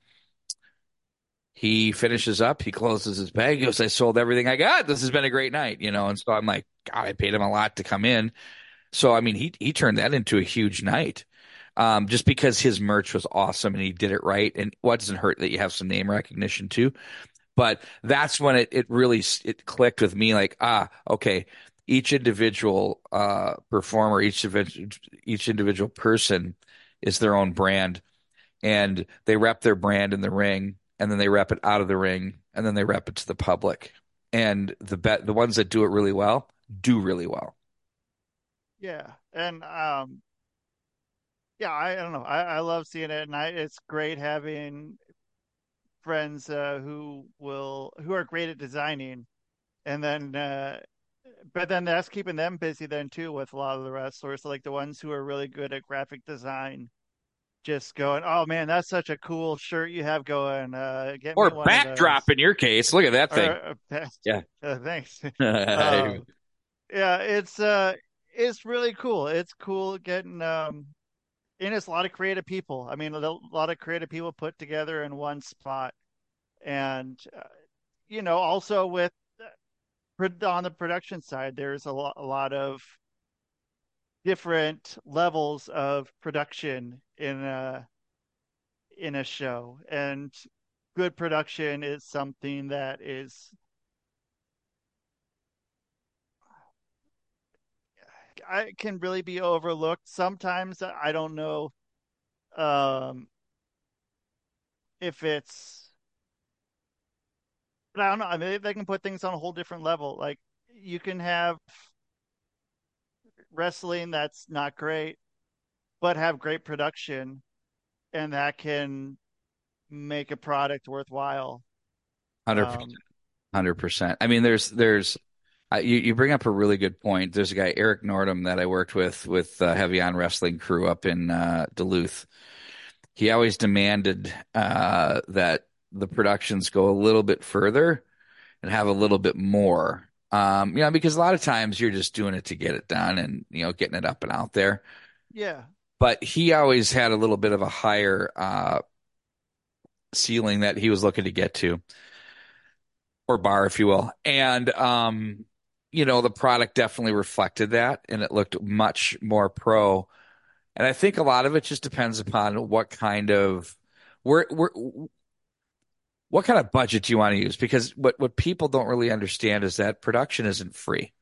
he finishes up, he closes his bag, he goes, I sold everything I got. This has been a great night, you know. And so I'm like, God, I paid him a lot to come in. So I mean, he he turned that into a huge night, um, just because his merch was awesome and he did it right. And what doesn't hurt that you have some name recognition too. But that's when it it really it clicked with me. Like ah, okay, each individual uh, performer, each each individual person is their own brand, and they rep their brand in the ring, and then they rep it out of the ring, and then they rep it to the public. And the bet the ones that do it really well do really well. Yeah, and um, yeah, I, I don't know. I, I love seeing it, and I, it's great having friends uh, who will who are great at designing, and then uh, but then that's keeping them busy then too with a lot of the wrestlers, like the ones who are really good at graphic design. Just going, oh man, that's such a cool shirt you have going. Uh, get or backdrop in your case. Look at that thing. Or, uh, [laughs] yeah, [laughs] uh, thanks. [laughs] um, yeah, it's uh, it's really cool. It's cool getting um, and it's a lot of creative people. I mean, a lot of creative people put together in one spot, and uh, you know, also with on the production side, there's a lot, a lot of different levels of production in a in a show, and good production is something that is I can really be overlooked. Sometimes I don't know um if it's but I don't know. I mean, they can put things on a whole different level. Like you can have wrestling that's not great, but have great production, and that can make a product worthwhile. Hundred percent. Um, Hundred percent. I mean, there's there's uh, you you bring up a really good point. There's a guy Eric Nordum that I worked with with uh, Heavy On Wrestling crew up in uh, Duluth. He always demanded uh, that the productions go a little bit further and have a little bit more. Um, you know, because a lot of times you're just doing it to get it done and, you know, getting it up and out there. Yeah. But he always had a little bit of a higher uh, ceiling that he was looking to get to, or bar, if you will. And, um, you know, the product definitely reflected that and it looked much more pro. And I think a lot of it just depends upon what kind of, where, where, what kind of budget do you want to use? Because what, what people don't really understand is that production isn't free.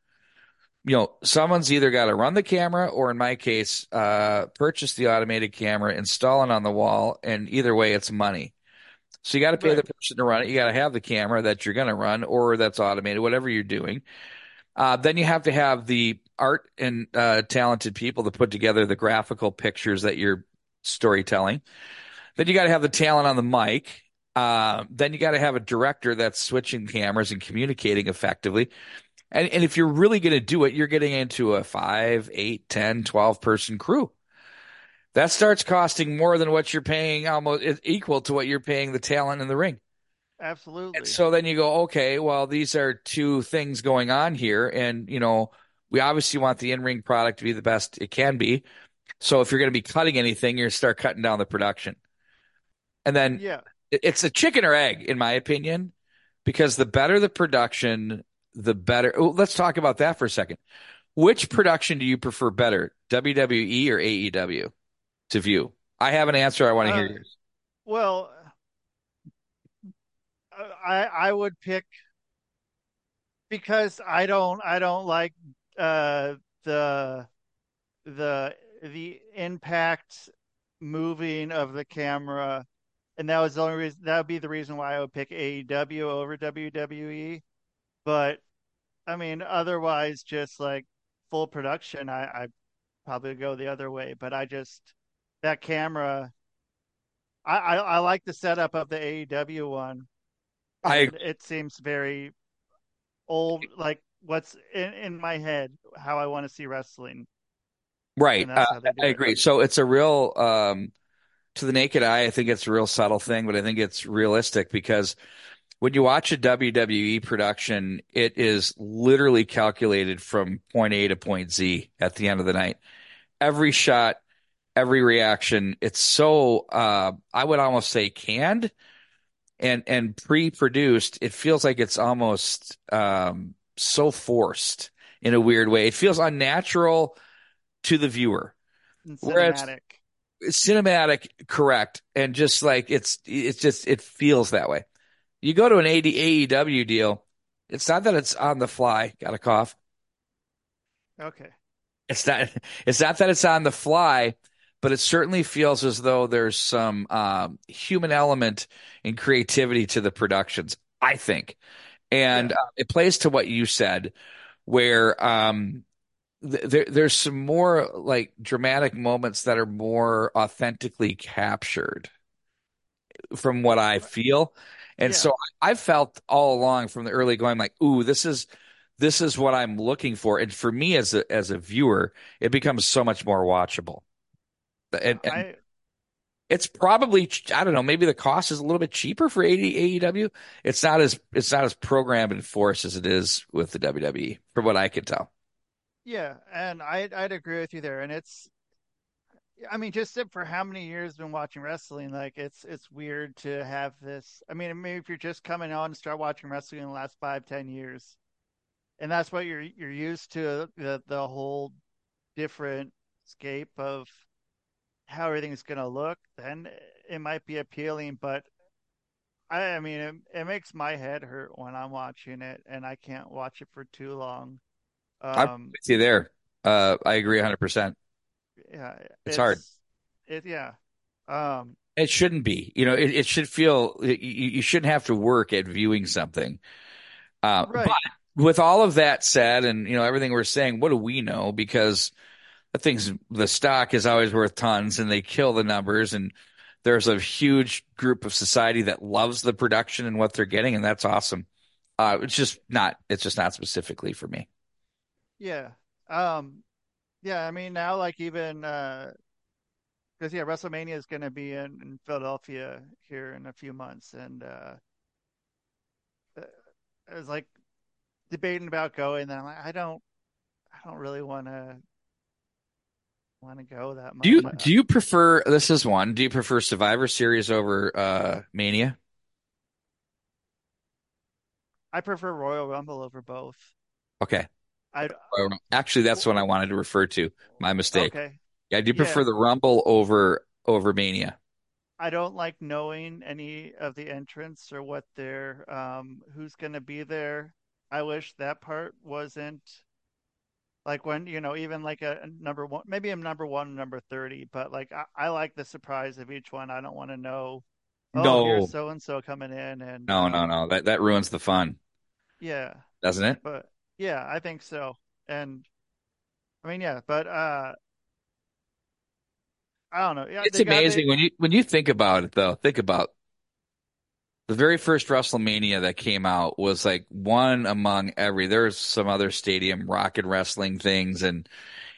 You know, someone's either got to run the camera or in my case, uh, purchase the automated camera, install it on the wall. And either way, it's money. So you got to pay right. the person to run it. You got to have the camera that you're going to run or that's automated, whatever you're doing. Uh, then you have to have the art and uh, talented people to put together the graphical pictures that you're storytelling. Then you got to have the talent on the mic uh, then you got to have a director that's switching cameras and communicating effectively. And, and if you're really going to do it, you're getting into a five, eight, 10, 12 person crew. That starts costing more than what you're paying, almost equal to what you're paying the talent in the ring. Absolutely. And so then you go, okay, well, these are two things going on here. And, you know, we obviously want the in ring product to be the best it can be. So if you're going to be cutting anything, you're going to start cutting down the production. And then yeah it's a chicken or egg, in my opinion, because the better the production, the better. Oh, let's talk about that for a second. Which production do you prefer better, WWE or AEW, to view? I have an answer. I want to hear uh, yours. Well, I I would pick because I don't I don't like uh, the the the impact moving of the camera and that was the only reason that would be the reason why I would pick AEW over WWE. But I mean, otherwise, just like full production, I, I probably go the other way. But I just that camera, I, I, I like the setup of the AEW one. I it seems very old, like what's in, in my head, how I want to see wrestling. Right, uh, I agree. So it's a real um to the naked eye, I think it's a real subtle thing, but I think it's realistic because when you watch a WWE production, it is literally calculated from point A to point Z at the end of the night. Every shot, every reaction, it's so uh, I would almost say canned and and pre-produced. It feels like it's almost um, so forced in a weird way. It feels unnatural to the viewer. And cinematic. Cinematic, correct, and just like it's it's just it feels that way. You go to an AD, AEW deal, it's not that it's on the fly. Got a cough. Okay. It's not. It's not that it's on the fly, but it certainly feels as though there's some um, human element and creativity to the productions. I think, and uh, it plays to what you said, where um, th- there there's some more like dramatic moments that are more authentically captured from what I feel. And Yeah. so I felt all along from the early going like, ooh, this is this is what I'm looking for. And for me as a as a viewer, it becomes so much more watchable. And, and I it's probably I don't know, maybe the cost is a little bit cheaper for AEW. It's not as it's not as programmed and forced as it is with the WWE, from what I can tell. yeah, and I I'd agree with you there. And it's I mean, just for how many years been watching wrestling, like it's it's weird to have this. I mean, maybe if you're just coming on and start watching wrestling in the last five, ten years, and that's what you're you're used to the the whole different scape of how everything's gonna look, then it might be appealing. But I, I mean, it, it makes my head hurt when I'm watching it, and I can't watch it for too long. Um, with you there. Uh, I agree 100%. yeah, It's hard. It yeah. Um, It shouldn't be. You know, it, it should feel you, you shouldn't have to work at viewing something. Uh, Right. But with all of that said, and you know everything we're saying, what do we know? Because things, the stock is always worth tons, and they kill the numbers, and there's a huge group of society that loves the production and what they're getting, and that's awesome. Uh, it's just not. It's just not specifically for me. Yeah. Um, yeah, I mean now like even uh because yeah, WrestleMania is gonna be in, in Philadelphia here in a few months and uh I was like debating about going and I'm like I don't I don't really wanna wanna go that much. Do you do you prefer? This is one. Do you prefer Survivor Series over uh, Mania? I prefer Royal Rumble over both. Okay. I Actually, that's what I wanted to refer to. My mistake. okay. Yeah, I do prefer Yeah. the Rumble over over Mania. I don't like knowing any of the entrants or what they're um who's gonna be there. I wish that part wasn't like when you know even like a, number one maybe I'm number one number 30 but like I, I like the surprise of each one I don't want to know oh No. here's so and so coming in and No, no, no. That that ruins the fun, yeah doesn't it? but yeah I think so and I mean yeah but uh I don't know yeah It's got- they- amazing when you when you think about it though. Think about the very first WrestleMania that came out was like one among every. There's some other stadium rocket wrestling things, and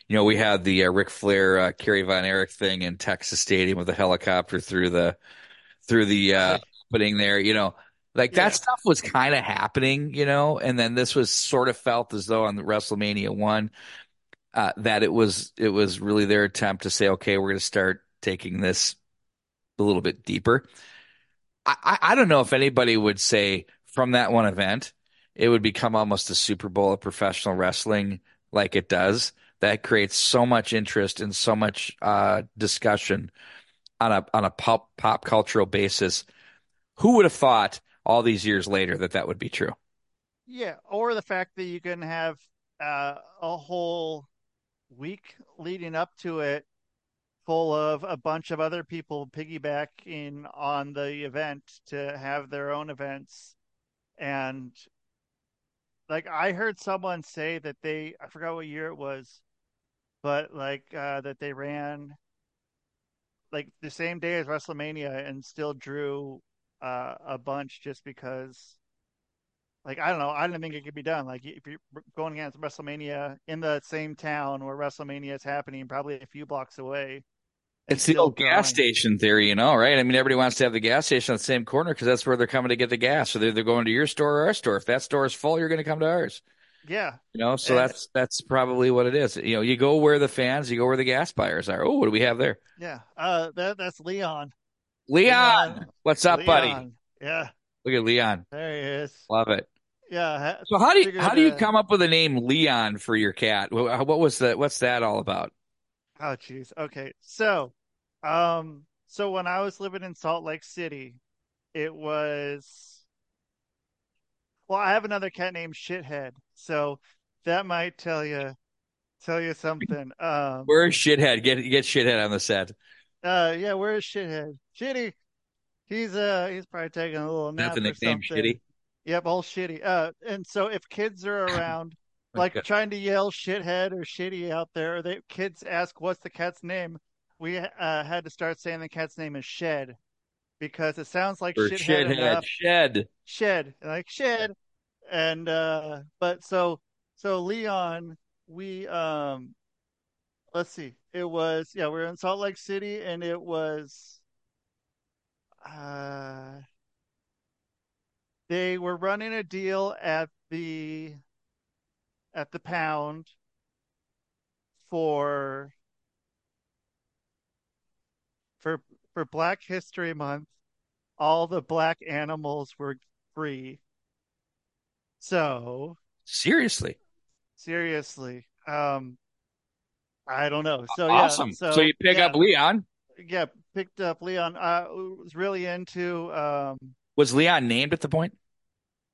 you know we had the uh, Ric Flair, uh, Kerry Von Erich thing in Texas Stadium with a helicopter through the through the uh, opening there. You know, like Yeah. that stuff was kind of happening. You know, and then this was sort of felt as though on the WrestleMania one uh, that it was it was really their attempt to say, okay, we're going to start taking this a little bit deeper. I, I don't know if anybody would say from that one event it would become almost a Super Bowl of professional wrestling like it does. That creates so much interest and so much uh, discussion on a on a pop pop cultural basis. Who would have thought all these years later that that would be true? Yeah, or the fact that you can have uh, a whole week leading up to it full of a bunch of other people piggybacking on the event to have their own events. And like I heard someone say that they, I forgot what year it was, but like uh, that they ran like the same day as WrestleMania and still drew uh, a bunch just because like I don't know, I don't think it could be done. Like if you're going against WrestleMania in the same town where WrestleMania is happening, probably a few blocks away. It's the old gas station theory, you know, right? I mean, everybody wants to have the gas station on the same corner because that's where they're coming to get the gas. So they're, they're going to your store or our store. If that store is full, you're going to come to ours. Yeah, You know, so And- that's that's probably what it is. You know, you go where the fans, you go where the gas buyers are. Oh, what do we have there? yeah. Uh, that that's Leon. Leon, Leon. what's up, buddy? Yeah, Look at Leon. there he is. Love it. Yeah. So how do you how do you come up with a name Leon for your cat? What, what was that? What's that all about? Oh, jeez. Okay. So, um, so when I was living in Salt Lake City, it was, well, I have another cat named Shithead. So that might tell you, tell you something. Um, Where's shithead? Get get shithead on the set. uh, yeah, where is Shithead? Shitty. He's, uh, he's probably taking a little nap. That's the nickname, shitty. Yep, all shitty. Uh, and so if kids are [clears throat] around, like Okay. [laughs] trying to yell shithead or shitty out there, or they kids ask what's the cat's name, we uh had to start saying the cat's name is Shed because it sounds like Or shithead shithead, enough. shed. Shed, like shed, and uh, but so so Leon, we um, let's see, it was yeah, we were in Salt Lake City, and it was uh, they were running a deal at the at the pound for for for Black History Month. All the black animals were free. So Seriously. seriously, um, I don't know. So yeah, awesome. so, So, you pick yeah, up Leon. yeah, picked up Leon. I was really into um, Was Leon named at the point?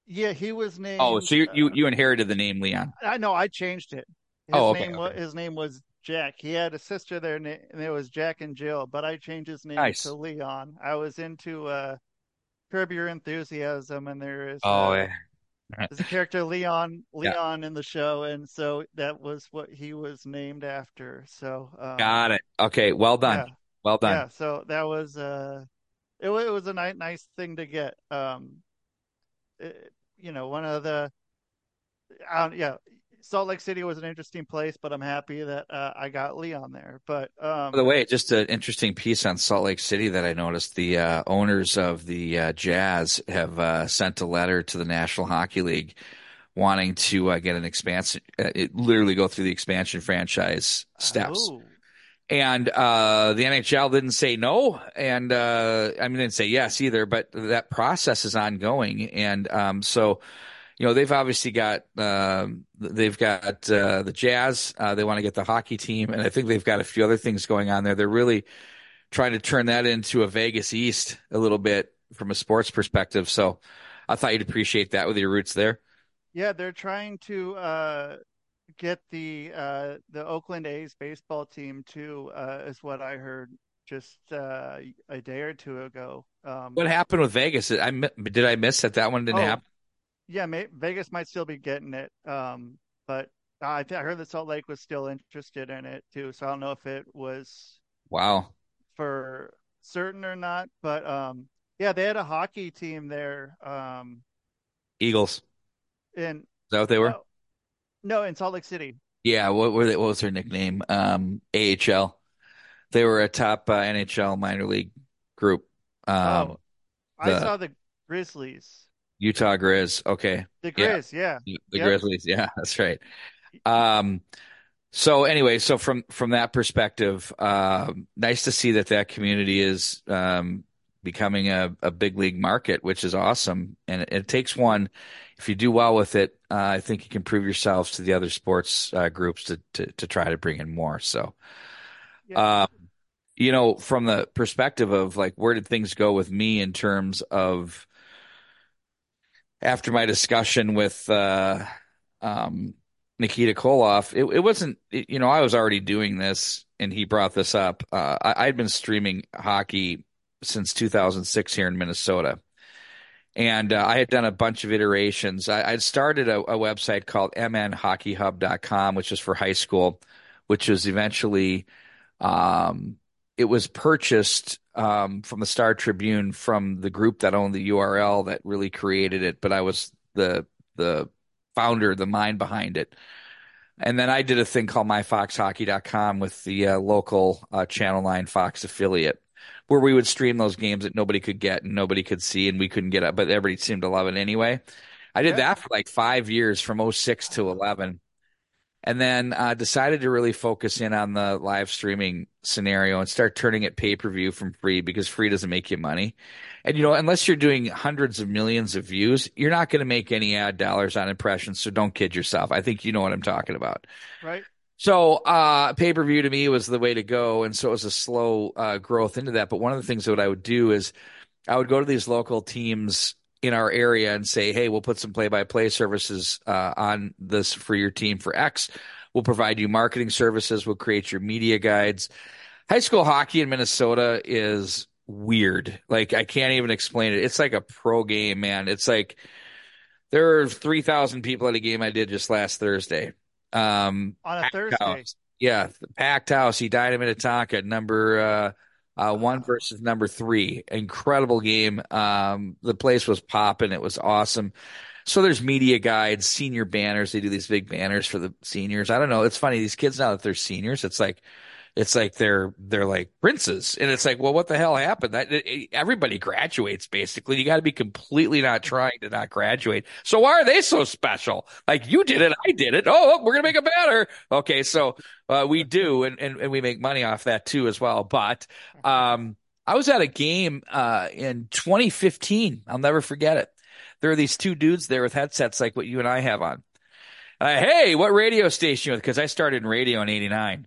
Yeah, he was named. Oh, so you you, uh, you inherited the name Leon. I know I changed it. His Oh, okay, name was okay. his name was Jack. He had a sister there, and it was Jack and Jill. But I changed his name Nice. to Leon. I was into uh, Curb Your Enthusiasm, and there is Oh, uh, yeah. there's a character Leon [laughs] Yeah. Leon in the show, and so that was what he was named after. So um, Got it. Okay, well done. yeah, Well done. yeah. So that was uh, it, it was a nice nice thing to get. Um, it, you know, one of the um, yeah, Salt Lake City was an interesting place, but I'm happy that uh, I got Leon there. But um, By the way, just an interesting piece on Salt Lake City that I noticed. The uh, owners of the uh, Jazz have uh, sent a letter to the National Hockey League wanting to uh, get an expansion, uh, it literally go through the expansion franchise steps. oh, And uh, the NHL didn't say no, and uh, I mean, didn't say yes either. But that process is ongoing, and um, so you know they've obviously got um, they've got uh, the Jazz. Uh, they want to get the hockey team, and I think they've got a few other things going on there. They're really trying to turn that into a Vegas East a little bit from a sports perspective. So I thought you'd appreciate that with your roots there. yeah, they're trying to uh, get the uh, the Oakland A's baseball team too, uh, is what I heard just uh, a day or two ago. Um, What happened with Vegas? I did I miss that that one didn't Oh, happen? yeah, may, Vegas might still be getting it, um, but I, I heard that Salt Lake was still interested in it too. So I don't know if it was Wow. for certain or not, but um, yeah, they had a hockey team there. Um, Eagles. And Is that what they were? No, in Salt Lake City. Yeah, what were they, what was their nickname? Um, AHL. They were a top uh, NHL minor league group. Um, Oh, I the- saw the Grizzlies. Utah Grizz. Okay. The Yeah. Grizz, yeah. The Yep. Grizzlies. Yeah, [laughs] that's right. Um, so anyway, so from from that perspective, um, nice to see that that community is um, becoming a, a big league market, which is awesome. And it, it takes one. If you do well with it, uh, I think you can prove yourselves to the other sports uh, groups to, to to try to bring in more. So. Yeah. Um, you know, from the perspective of like, where did things go with me in terms of after my discussion with uh, um, Nikita Koloff? It, it wasn't, it- you know, I was already doing this, and he brought this up. Uh, I, I'd been streaming hockey since 2006 here in Minnesota. And uh, I had done a bunch of iterations. I, I'd started a, a website called mnhockeyhub.com, which is for high school, which was eventually um, it was purchased um, from the Star Tribune from the group that owned the URL that really created it, but I was the the founder, the mind behind it. And then I did a thing called myfoxhockey.com with the uh, local uh, Channel 9 Fox affiliate where we would stream those games that nobody could get and nobody could see and we couldn't get up, but everybody seemed to love it anyway. I did Yeah. that for like five years from 06 to 11 and then uh, decided to really focus in on the live streaming scenario and start turning it pay per view from free because free doesn't make you money. And you know, unless you're doing hundreds of millions of views, you're not going to make any ad dollars on impressions. So don't kid yourself. I think you know what I'm talking about. Right? So uh, pay per view to me was the way to go, and so it was a slow uh, growth into that. But one of the things that I would do is I would go to these local teams in our area and say, "Hey, we'll put some play by play services uh, on this for your team for X. We'll provide you marketing services. We'll create your media guides." High school hockey in Minnesota is weird. Like I can't even explain it. It's like a pro game, man. It's like there are three thousand people at a game I did just last Thursday. Um, On a Thursday. house. Yeah, packed house. Edina Minnetonka, number uh, uh, one versus number three. Incredible game. Um, the place was popping. It was awesome. So there's media guides, senior banners. They do these big banners for the seniors. I don't know. It's funny. These kids now that they're seniors, it's like it's like they're they're like princes, and it's like, well, what the hell happened? That it, everybody graduates basically. You got to be completely not trying to not graduate. So why are they so special? Like you did it, I did it. Oh, we're gonna make a banner. Okay, so uh, we do, and, and and we make money off that too as well. But um, I was at a game uh, in 2015. I'll never forget it. There are these two dudes there with headsets like what you and I have on. Uh, hey, what radio station? You with? Because I started in radio in '89.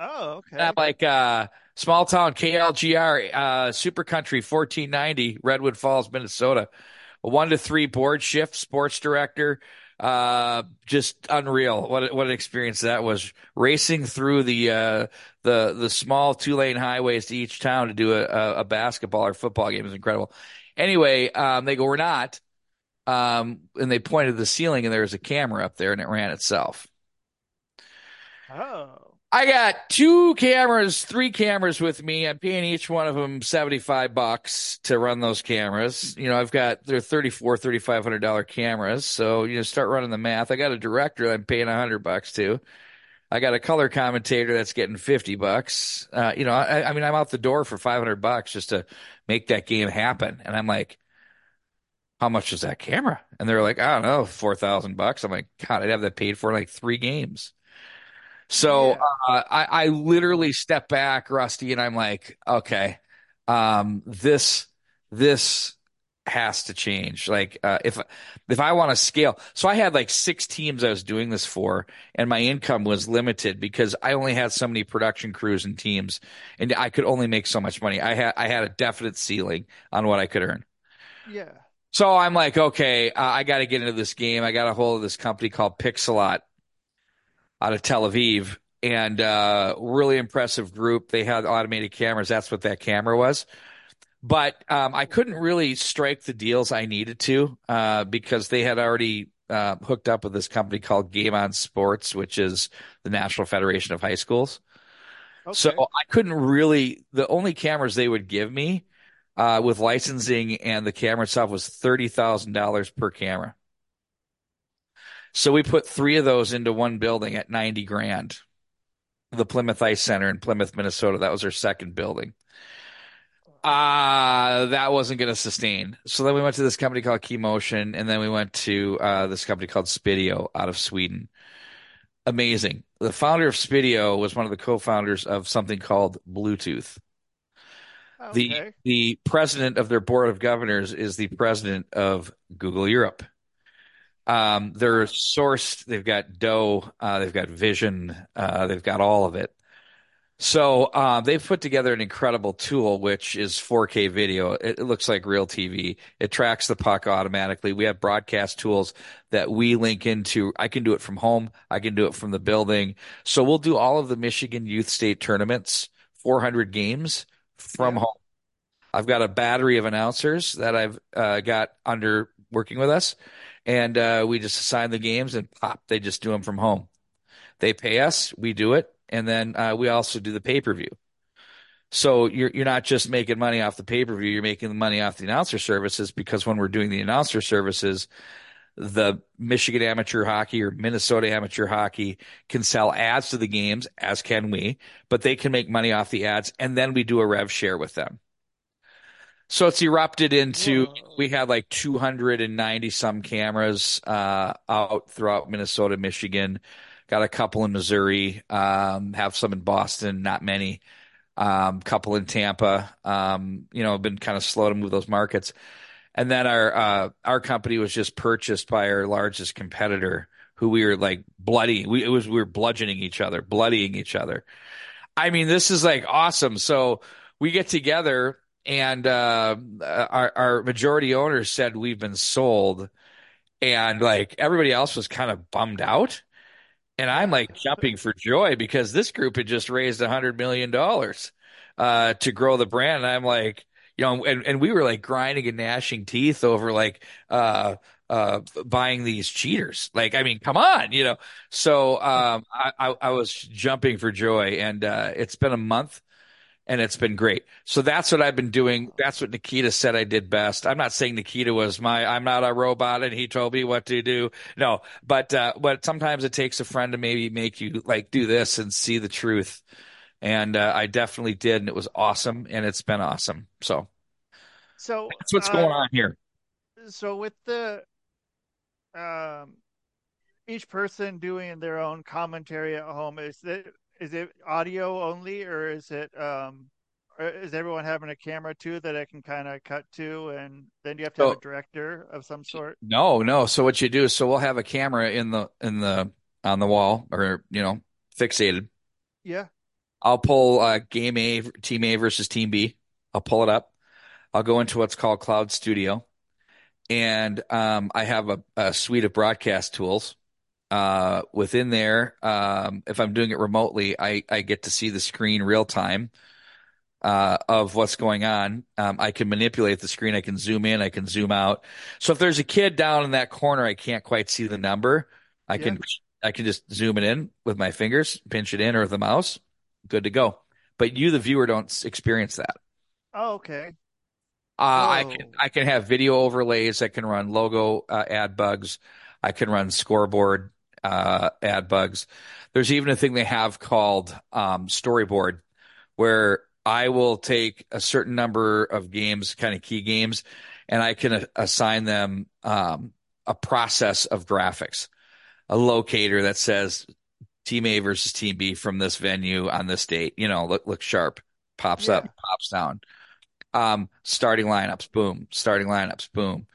Oh, okay. And I'm like, uh, small town KLGR, uh, super country 1490, Redwood Falls, Minnesota. A one to three board shift, sports director. Uh, just unreal. What, what an experience that was racing through the, uh, the, the small two lane highways to each town to do a, a, a basketball or football game is incredible. Anyway, um, they go, we're not. Um, and they pointed to the ceiling and there was a camera up there and it ran itself. Oh. I got two cameras, three cameras with me. I'm paying each one of them 75 bucks to run those cameras. You know, I've got, they're 34, $3,500 cameras. So, you know, start running the math. I got a director I'm paying 100 bucks to. I got a color commentator that's getting 50 bucks. Uh, you know, I, I mean, I'm out the door for 500 bucks just to make that game happen. And I'm like, how much is that camera? And they're like, I don't know, 4,000 bucks. I'm like, God, I'd have that paid for like three games. So Yeah. uh, I, I literally step back, Rusty, and I'm like, okay, um, this this has to change. Like uh, if if I want to scale, so I had like six teams I was doing this for, and my income was limited because I only had so many production crews and teams, and I could only make so much money. I had I had a definite ceiling on what I could earn. Yeah. So I'm like, okay, uh, I got to get into this game. I got a hold of this company called Pixellot out of Tel Aviv, and uh, really impressive group. They had automated cameras. That's what that camera was. But um, I couldn't really strike the deals I needed to uh, because they had already uh, hooked up with this company called Game On Sports, which is the National Federation of High Schools. Okay. So I couldn't really. The only cameras they would give me uh, with licensing and the camera itself was thirty thousand dollars per camera. So we put three of those into one building at ninety grand. The Plymouth Ice Center in Plymouth, Minnesota. That was our second building. Uh, that wasn't going to sustain. So then we went to this company called Keemotion, and then we went to uh, this company called Spiideo out of Sweden. Amazing. The founder of Spiideo was one of the co-founders of something called Bluetooth. Okay. The the president of their board of governors is the president of Google Europe. Um, they're sourced. They've got dough. Uh, they've got Vision. Uh, they've got all of it. So uh, they've put together an incredible tool, which is 4K video. It, it looks like real TV. It tracks the puck automatically. We have broadcast tools that we link into. I can do it from home. I can do it from the building. So we'll do all of the Michigan Youth State tournaments, 400 games from Yeah. home. I've got a battery of announcers that I've uh, got under working with us, and uh, we just assign the games and pop, they just do them from home. They pay us, we do it, and then uh, we also do the pay per view. So you're you're not just making money off the pay per view, you're making the money off the announcer services because when we're doing the announcer services, the Michigan amateur hockey or Minnesota amateur hockey can sell ads to the games, as can we, but they can make money off the ads, and then we do a rev share with them. So it's erupted into Whoa. we had like 290 some cameras uh, out throughout Minnesota, Michigan. Got a couple in Missouri, um, have some in Boston, not many. Um, couple in Tampa. Um, you know, been kind of slow to move those markets. And then our uh, our company was just purchased by our largest competitor, who we were like bloody. We it was we were bludgeoning each other, bloodying each other. I mean, this is like awesome. So we get together, and uh, our our majority owner said we've been sold, and like everybody else was kind of bummed out. And I'm like jumping for joy because this group had just raised a hundred million dollars uh, to grow the brand. And I'm like, you know, and, and we were like grinding and gnashing teeth over like uh, uh, buying these cheaters. Like, I mean, come on, you know. So um, I, I, I was jumping for joy, and uh, it's been a month and it's been great. So that's what I've been doing. That's what Nikita said I did best. I'm not saying Nikita was my I'm not a robot and he told me what to do. No, but uh, but sometimes it takes a friend to maybe make you like do this and see the truth. And uh, I definitely did, and it was awesome, and it's been awesome. So So that's what's uh, going on here. So with the um, each person doing their own commentary at home, is it is it audio only, or is it um, or is everyone having a camera too that I can kind of cut to, and then you have to have a director of some sort? No, no. So what you do is so we'll have a camera in the in the on the wall or you know fixated. Yeah. I'll pull uh, game A, team A versus team B. I'll pull it up. I'll go into what's called Cloud Studio, and um, I have a, a suite of broadcast tools. Uh, within there, um, if I'm doing it remotely, I, I get to see the screen real time uh, of what's going on. Um, I can manipulate the screen. I can zoom in. I can zoom out. So if there's a kid down in that corner, I can't quite see the number. I can I can just zoom it in with my fingers, pinch it in, or the mouse. Good to go. But you, the viewer, don't experience that. Oh, okay. Uh, I can I can have video overlays. I can run logo uh, ad bugs. I can run scoreboard uh, ad bugs. There's even a thing they have called um, storyboard, where I will take a certain number of games, kind of key games, and I can a- assign them um, a process of graphics, a locator that says Team A versus Team B from this venue on this date. You know, look look sharp, pops Yeah. up, pops down um, starting lineups, boom, starting lineups, boom.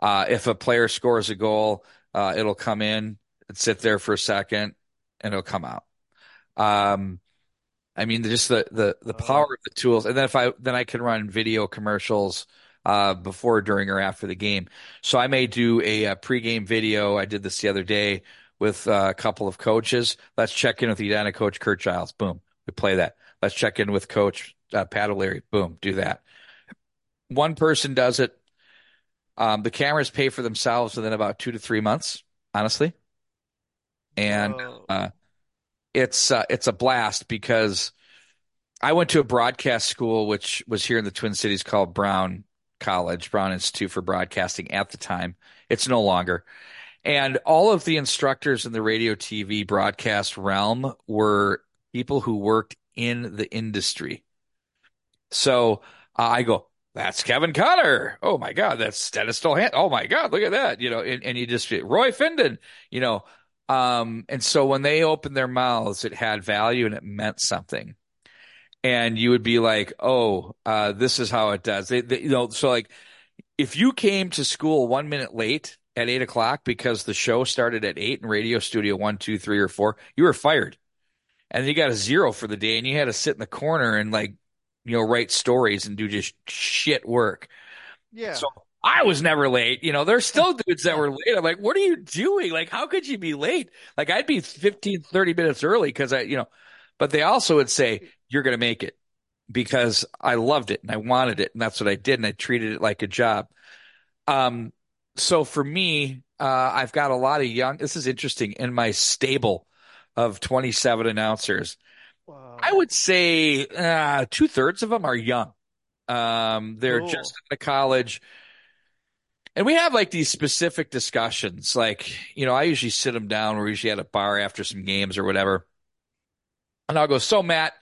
Uh, if a player scores a goal, uh, it'll come in and sit there for a second and it'll come out. Um, I mean, just the, the, the power of the tools. And then if I, then I can run video commercials, uh, before, during, or after the game. So I may do a, uh pregame video. I did this the other day with uh, a couple of coaches. Let's check in with the Edina coach, Curt Giles. Boom. We play that. Let's check in with coach, uh, Pat O'Leary. Boom. Do that one person does it. Um, the cameras pay for themselves within about two to three months, honestly. And uh, it's uh, it's a blast because I went to a broadcast school which was here in the Twin Cities called Brown College, Brown Institute for Broadcasting at the time. It's no longer. And all of the instructors in the radio TV broadcast realm were people who worked in the industry. So uh, I go, that's Kevin Connor. Oh my God, that's Dennis Stolhan. Oh my God, look at that. You know, and, and you just Roy Finden, you know. Um, and so when they opened their mouths, it had value and it meant something. And you would be like, oh, uh, this is how it does. They, they, you know, so like if you came to school one minute late at eight o'clock because the show started at eight in radio studio one, two, three, or four, you were fired. And you got a zero for the day and you had to sit in the corner and like, you know, write stories and do just shit work. Yeah. So I was never late. You know, there's [laughs] still dudes that were late. I'm like, what are you doing? Like, how could you be late? Like, I'd be 15, 30 minutes early because I, you know, but they also would say, you're going to make it because I loved it and I wanted it. And that's what I did. And I treated it like a job. Um, so for me, uh, I've got a lot of young, this is interesting in my stable of 27 announcers. Wow. I would say uh, two thirds of them are young. Um, they're Cool. just out of college. And we have like these specific discussions. Like, you know, I usually sit them down. We're usually at a bar after some games or whatever. And I'll go, So, Matt,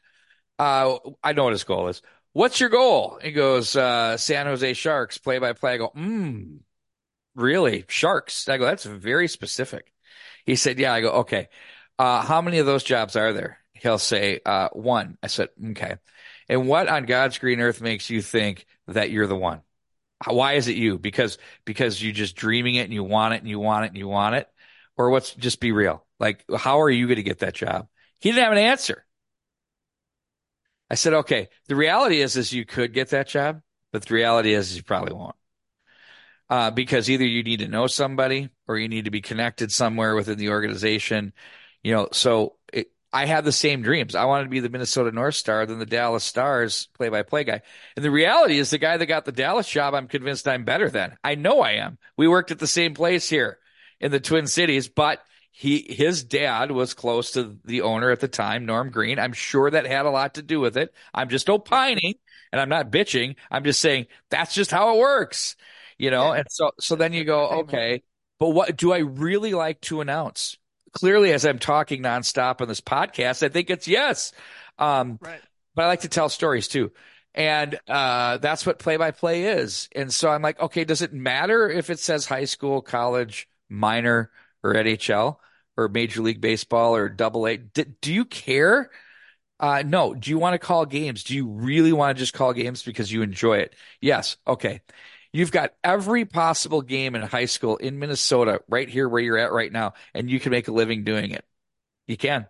uh, I know what his goal is. What's your goal? He goes, uh, San Jose Sharks, play by play. I go, mm, really? Sharks? I go, that's very specific. He said, Yeah. I go, Okay. Uh, how many of those jobs are there? He'll say, uh, one. I said, Okay. And what on God's green earth makes you think that you're the one? Why is it you? Because because you're just dreaming it and you want it and you want it and you want it, Or what's just be real? Like, how are you going to get that job? He didn't have an answer. I said, okay, the reality is, is you could get that job, but the reality is, is you probably won't. Uh, because either you need to know somebody or you need to be connected somewhere within the organization. You know, so I had the same dreams. I wanted to be the Minnesota North Star than the Dallas Stars play by play guy. And the reality is the guy that got the Dallas job, I'm convinced I'm better than. I know I am. We worked at the same place here in the Twin Cities, but he his dad was close to the owner at the time, Norm Green. I'm sure that had a lot to do with it. I'm just opining and I'm not bitching. I'm just saying that's just how it works. You know, Yeah. and so so then you go, okay, but what do I really like to announce? Clearly, as I'm talking nonstop on this podcast, I think it's yes. Um, Right. but I like to tell stories too. And uh, that's what play by play is. And so I'm like, okay, does it matter if it says high school, college, minor, or NHL, or Major League Baseball, or Double A? D- do you care? Uh, no. Do you want to call games? Do you really want to just call games because you enjoy it? Yes. Okay. You've got every possible game in high school in Minnesota right here where you're at right now, and you can make a living doing it. You can.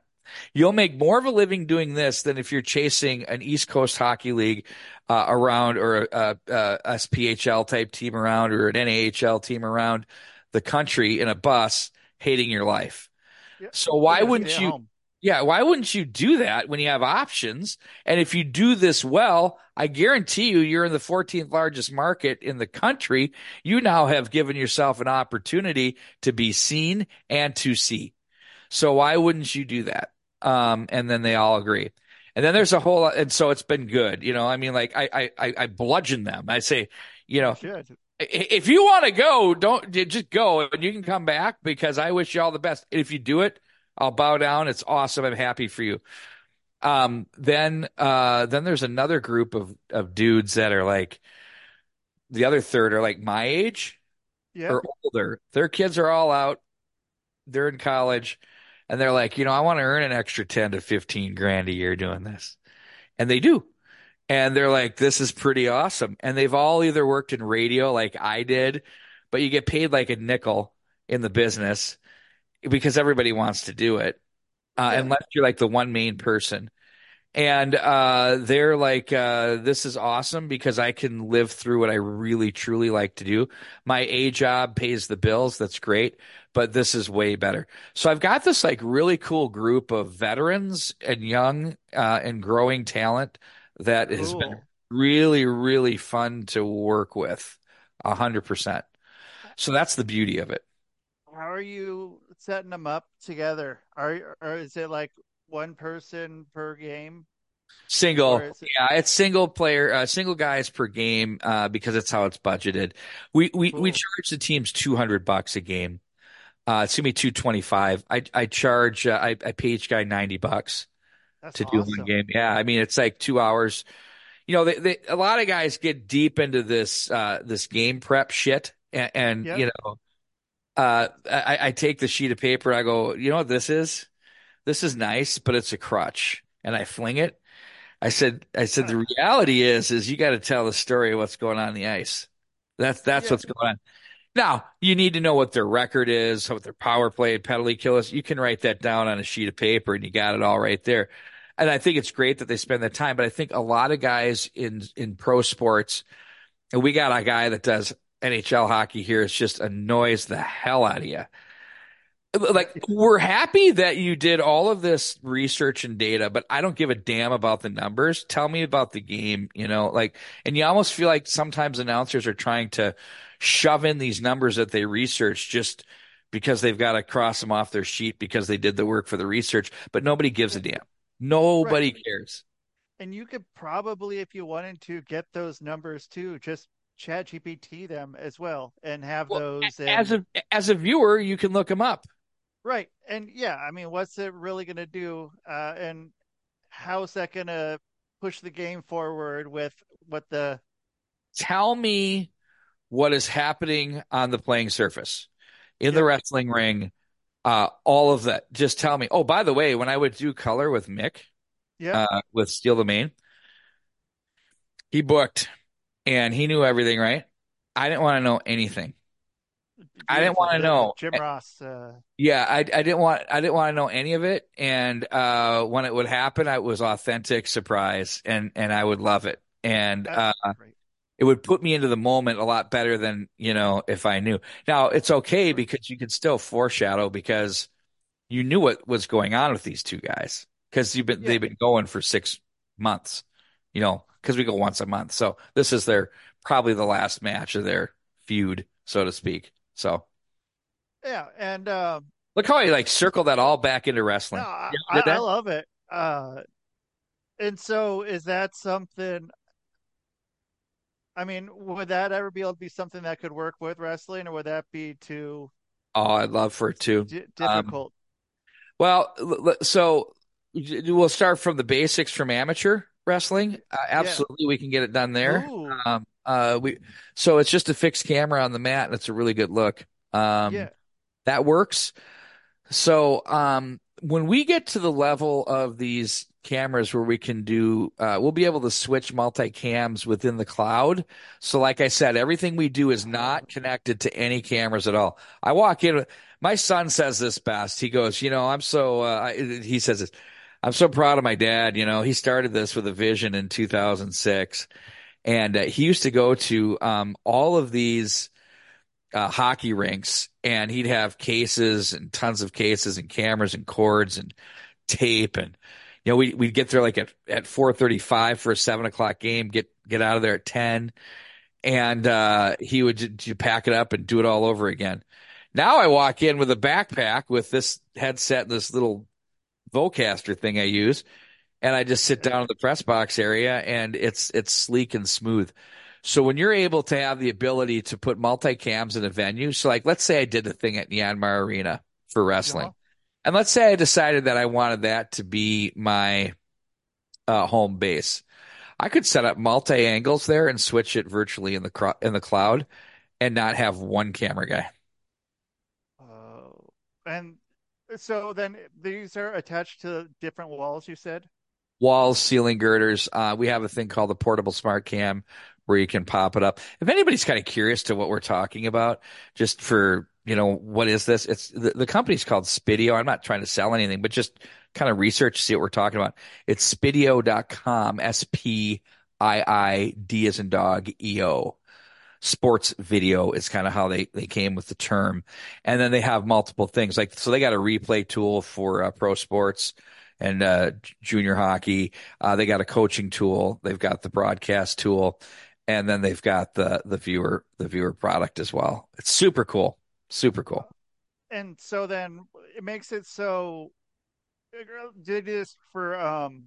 You'll make more of a living doing this than if you're chasing an East Coast Hockey League uh, around or a, a, a SPHL type team around or an NAHL team around the country in a bus hating your life. Yeah. So why Yeah, wouldn't you? home. Yeah, why wouldn't you do that when you have options? And if you do this well, I guarantee you, you're in the 14th largest market in the country. You now have given yourself an opportunity to be seen and to see. So why wouldn't you do that? Um, and then they all agree. And then there's a whole, and so it's been good. You know, I mean, like I, I, I, bludgeon them. I say, you know. If you want to go, don't just go and you can come back because I wish you all the best. If you do it, I'll bow down. It's awesome. I'm happy for you. Um, then, uh, then there's another group of, of dudes that are like, the other third are like my age Yeah. or older. Their kids are all out. They're in college and they're like, you know, I want to earn an extra 10 to 15 grand a year doing this. And they do. And they're like, this is pretty awesome. And they've all either worked in radio like I did, but you get paid like a nickel in the business because everybody wants to do it. Uh, Yeah. unless you're like the one main person. And uh, they're like, uh, this is awesome because I can live through what I really truly like to do. My A job pays the bills. That's great. But this is way better. So I've got this like really cool group of veterans and young uh, and growing talent that has been really, really fun to work with. A hundred percent. So that's the beauty of it. How are you setting them up together? Are or is it like one person per game? Single, it- yeah, it's single player, uh, single guys per game, uh, because that's how it's budgeted. We we we charge the teams two hundred bucks a game. Uh, it's gonna be two twenty five. I I charge, uh, I I pay each guy ninety bucks That's to do awesome. one game. Yeah, I mean it's like two hours. You know, they, they a lot of guys get deep into this uh this game prep shit, and, and Yep. you know, uh, I I take the sheet of paper, I go, you know what this is? This is nice, but it's a crutch, and I fling it. I said, I said, the reality is, is you got to tell the story of what's going on in the ice. That's that's Yeah. what's going on. Now you need to know what their record is, what their power play and penalty kill is. You can write that down on a sheet of paper, and you got it all right there. And I think it's great that they spend that time. But I think a lot of guys in in pro sports, and we got a guy that does NHL hockey here. It's just annoys the hell out of you like we're happy that you did all of this research and data, but I don't give a damn about the numbers. Tell me about the game, you know, like, and you almost feel like sometimes announcers are trying to shove in these numbers that they research just because they've got to cross them off their sheet because they did the work for the research, but nobody gives a damn. Nobody Right. cares. And you could probably, if you wanted to, get those numbers too. Just chat GPT them as well and have Well, those in- As a as a viewer, you can look them up. Right. And yeah, I mean, what's it really going to do? Uh, and how's that going to push the game forward with what the, tell me what is happening on the playing surface in the wrestling ring uh all of that just tell me oh by the way when i would do color with mick yeah, uh with Steel Domain he booked and he knew everything right i didn't want to know anything I didn't want to know. Jim Ross. Uh, Yeah, I I didn't want I didn't want to know any of it, and uh, when it would happen, I was authentic surprise, and and I would love it, and uh, it would put me into the moment a lot better than you know if I knew. Now it's okay because you can still foreshadow because you knew what was going on with these two guys because you've been Yeah. they've been going for six months, you know, because we go once a month, so this is their probably the last match of their feud, so to speak. So Yeah, and um, look how I like circle that all back into no, wrestling. I, I, I love it. Uh, and so is that something? I mean, would that ever be able to be something that could work with wrestling, or would that be too Oh, I'd love for it too. di Um, difficult? Well, l- l- so we'll start from the basics from amateur wrestling. Uh, absolutely, we can get it done there. Um, uh, we so it's just a fixed camera on the mat, and it's a really good look. Um, yeah, that works. So, um, when we get to the level of these cameras where we can do, uh, we'll be able to switch multi-cams within the cloud. So, like I said, everything we do is not connected to any cameras at all. I walk in, my son says this best. He goes, you know, I'm so, uh, he says this, I'm so proud of my dad. You know, he started this with a vision in 2006 and uh, he used to go to, um, all of these, uh, hockey rinks and he'd have cases and tons of cases and cameras and cords and tape and you know we we'd get there like at at four thirty five for a seven o'clock game get get out of there at ten and uh, he would j- pack it up and do it all over again. Now I walk in with a backpack with this headset and this little Vocaster thing I use and I just sit down in the press box area and it's it's sleek and smooth. So when you're able to have the ability to put multi-cams in a venue, so like let's say I did the thing at Yanmar Arena for wrestling. Yeah. And let's say I decided that I wanted that to be my uh, home base. I could set up multi angles there and switch it virtually in the cro- in the cloud and not have one camera guy. Oh, and so then these are attached to different walls, you said? Walls, ceiling girders. Uh, we have a thing called the portable smart cam where you can pop it up. If anybody's kind of curious to what we're talking about, just for you know what is this? It's the, the company's called Spiideo. I'm not trying to sell anything, but just kind of research, see what we're talking about. It's spiideo.com, S P I I D as in dog, E O. Sports video is kind of how they, they came with the term. And then they have multiple things like, so they got a replay tool for uh, pro sports and uh, junior hockey. Uh, they got a coaching tool. They've got the broadcast tool. And then they've got the, the viewer, the viewer product as well. It's super cool. Super cool. And so then it makes it so do they do this for um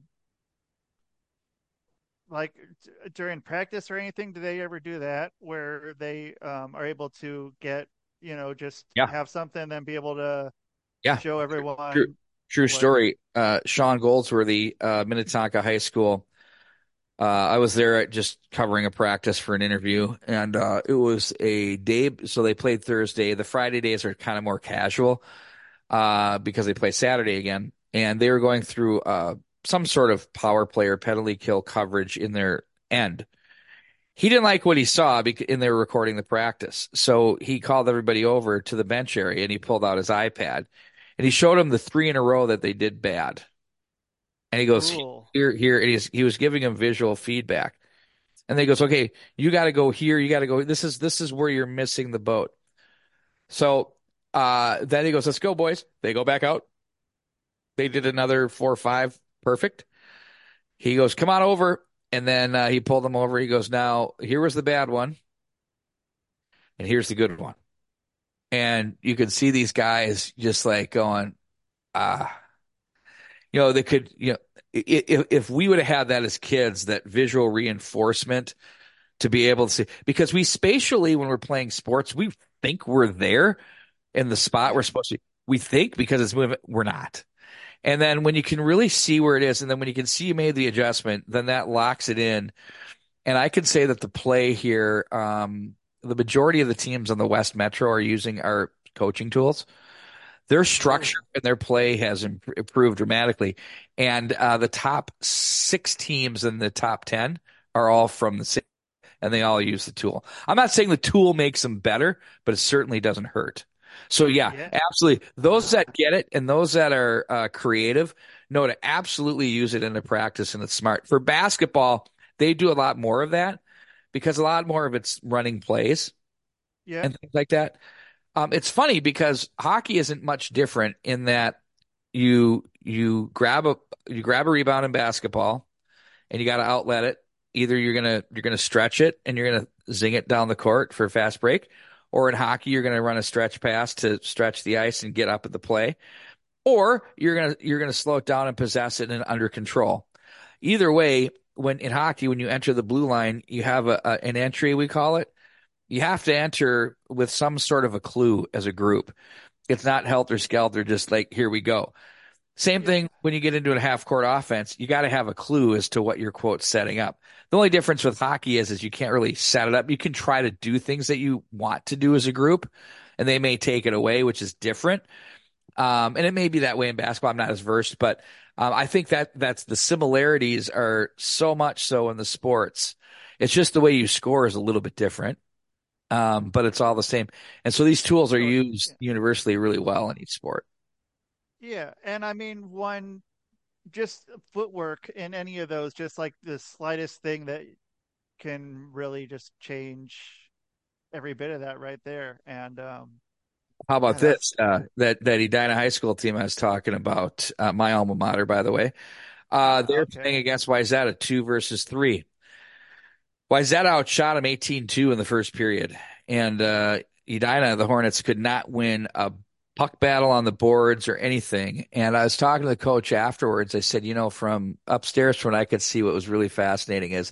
like d- during practice or anything? Do they ever do that where they um are able to get, you know, just Yeah. have something and then be able to Yeah. show everyone True. True What- story. Uh, Sean Goldsworthy, uh, Minnetonka High School. Uh, I was there at just covering a practice for an interview, and uh, it was a day. So they played Thursday. The Friday days are kind of more casual uh, because they play Saturday again, and they were going through uh, some sort of power play or penalty kill coverage in their end. He didn't like what he saw in they were recording the practice, so he called everybody over to the bench area and he pulled out his iPad and he showed him the three in a row that they did bad. And he goes, Cool. here, here, and he's, he was giving him visual feedback. And then he goes, okay, you got to go here. You got to go. This is, this is where you're missing the boat. So, uh, then he goes, let's go, boys. They go back out. They did another four or five. Perfect. He goes, come on over. And then, uh, he pulled them over. He goes, now here was the bad one. And here's the good one. And you could see these guys just like going, ah, you know, they could, you know, if, if we would have had that as kids, that visual reinforcement to be able to see, because we spatially, when we're playing sports, we think we're there in the spot we're supposed to, we think because it's moving, we're not. And then when you can really see where it is, and then when you can see you made the adjustment, then that locks it in. And I can say that the play here, um, the majority of the teams on the West Metro are using our coaching tools. Their structure and their play has improved dramatically. And uh, the top six teams in the top 10 are all from the city. and they all use the tool. I'm not saying the tool makes them better, but it certainly doesn't hurt. So yeah, Yeah. absolutely. Those that get it and those that are uh, creative know to absolutely use it in the practice and it's smart. For basketball, they do a lot more of that because a lot more of it's running plays Yeah. and things like that. Um, it's funny because hockey isn't much different in that you you grab a you grab a rebound in basketball and you got to outlet it. Either you're gonna you're gonna stretch it and you're gonna zing it down the court for a fast break, or in hockey you're gonna run a stretch pass to stretch the ice and get up at the play, or you're gonna you're gonna slow it down and possess it and under control. Either way, when in hockey when you enter the blue line, you have a, a an entry we call it you have to enter with some sort of a clue as a group. It's not helter skelter, just like, here we go. Same thing when you get into a half court offense, you got to have a clue as to what your quote setting up. The only difference with hockey is, is you can't really set it up. You can try to do things that you want to do as a group and they may take it away, which is different. Um, and it may be that way in basketball. I'm not as versed, but um, I think that that's the similarities are so much so in the sports. It's just the way you score is a little bit different um, but it's all the same. And so these tools are used universally really well in each sport. Yeah, and I mean, one just footwork in any of those, just like the slightest thing that can really just change every bit of that right there. And um, How about Yeah, this? Uh, that that Edina High School team I was talking about, uh, my alma mater, by the way. Uh, they're Okay. playing against Wayzata two versus three. Wayzata outshot them 18-2 in the first period, and uh, Edina, the Hornets, could not win a puck battle on the boards or anything. And I was talking to the coach afterwards. I said, you know, from upstairs, what I could see, what was really fascinating is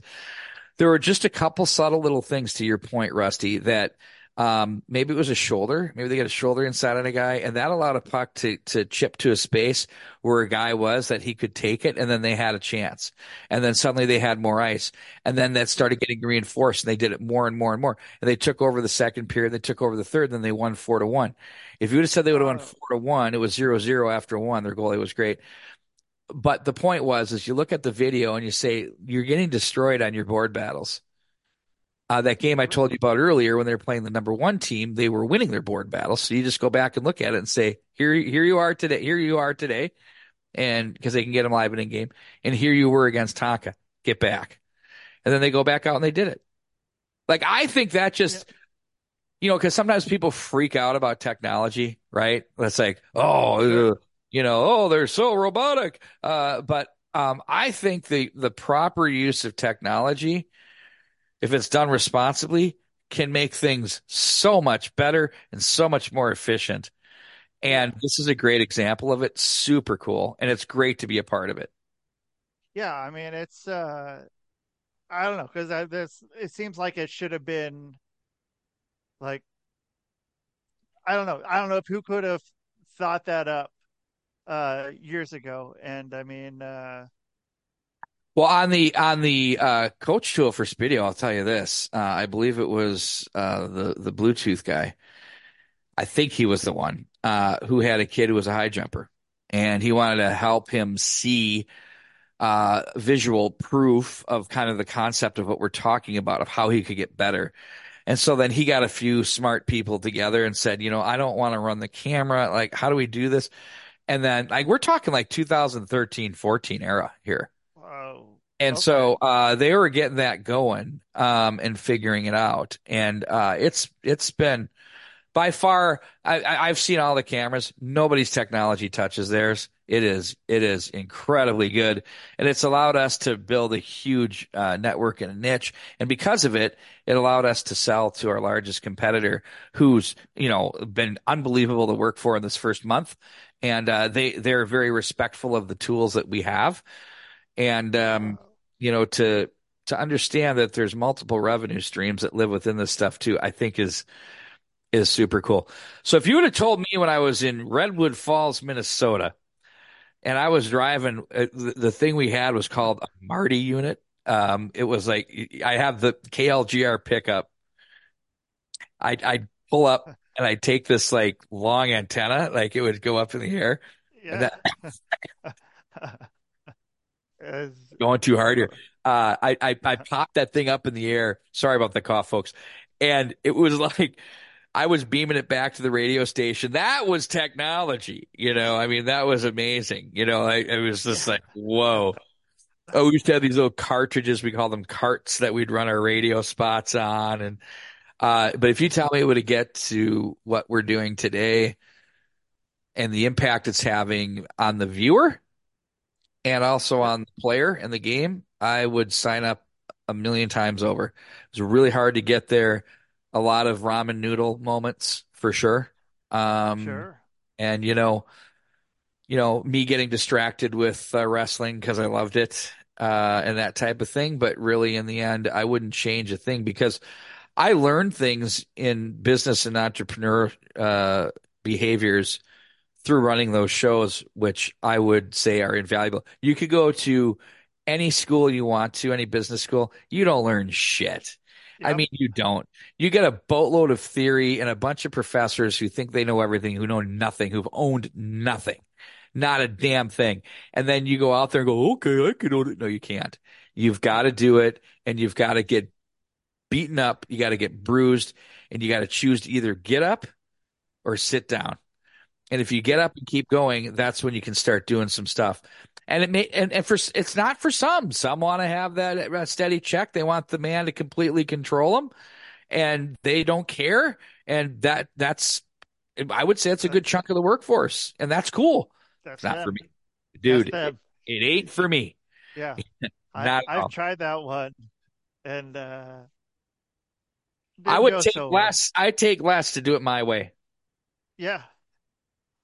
there were just a couple subtle little things to your point, Rusty, that um, maybe it was a shoulder. Maybe they got a shoulder inside on a guy, and that allowed a puck to to chip to a space where a guy was that he could take it, and then they had a chance. And then suddenly they had more ice, and then that started getting reinforced, and they did it more and more and more. And they took over the second period, they took over the third, and then they won four to one. If you would have said they would have won four to one, it was zero zero after one. Their goalie was great. But the point was, is you look at the video and you say you're getting destroyed on your board battles. Uh, that game I told you about earlier when they were playing the number one team, they were winning their board battles. So you just go back and look at it and say, here, here you are today. Here you are today. And because they can get them live and in game. And here you were against Tonka. Get back. And then they go back out and they did it. Like, I think that just, you know, because sometimes people freak out about technology, right? It's like, oh, uh, you know, oh, they're so robotic. Uh, but um, I think the the proper use of technology, if it's done responsibly, can make things so much better and so much more efficient. And this is a great example of it. Super cool, and it's great to be a part of it. Yeah, I mean, it's uh I don't know because this it seems like it should have been like I don't know. I don't know if who could have thought that up uh years ago. And I mean, uh Well, on the on the uh, coach tool for Spiideo, I'll tell you this. Uh, I believe it was uh, the the Bluetooth guy. I think he was the one uh, who had a kid who was a high jumper, and he wanted to help him see uh, visual proof of kind of the concept of what we're talking about, of how he could get better. And so then he got a few smart people together and said, you know, I don't want to run the camera. Like, how do we do this? And then, like, we're talking like 2013, 14 era here. Oh, And Okay. so uh, they were getting that going um, and figuring it out, and uh, it's it's been by far. I, I've seen all the cameras. Nobody's technology touches theirs. It is it is incredibly good, and it's allowed us to build a huge uh, network and a niche. And because of it, it allowed us to sell to our largest competitor, who's you know been unbelievable to work for in this first month, and uh, they they're very respectful of the tools that we have, and um, you know, to to understand that there's multiple revenue streams that live within this stuff too, I think is is super cool. So if you would have told me when I was in Redwood Falls, Minnesota, and I was driving, uh, the, the thing we had was called a Marti unit. Um, it was like I have the KLGR pickup. I I pull up and I take this like long antenna, like it would go up in the air. yeah. [laughs] [laughs] Going too hard here. Uh, I, I I popped that thing up in the air. Sorry about the cough, folks. And it was [laughs] like I was beaming it back to the radio station. That was technology, you know. I mean, that was amazing. You know, I, was just like, whoa. Oh, we used to have these little cartridges. We call them carts that we'd run our radio spots on. And, uh, but if you tell me what to get to what we're doing today and the impact it's having on the viewer and also on the player and the game, I would sign up a million times over. It was really hard to get there. A lot of ramen noodle moments for sure. Um, Sure. and you know, you know, me getting distracted with uh, wrestling because I loved it, uh, and that type of thing. But really, in the end, I wouldn't change a thing because I learned things in business and entrepreneur uh, behaviors through running those shows, which I would say are invaluable. You could go to any school you want to, any business school, you don't learn shit. I mean, you don't. You get a boatload of theory and a bunch of professors who think they know everything, who know nothing, who've owned nothing, not a damn thing. And then you go out there and go, okay, I can own it. No, you can't. You've got to do it and you've got to get beaten up. You got to get bruised and you got to choose to either get up or sit down. And if you get up and keep going, that's when you can start doing some stuff. And it may, and, and for, it's not for some. Some want to have that uh, steady check. They want the man to completely control them and they don't care. And that, that's, I would say it's a good chunk of the workforce and that's cool. That's Not them. for me, dude. It, it ain't for me. Yeah. [laughs] I, I've tried that one, and uh, I would take so well. less. I take less to do it my way. Yeah,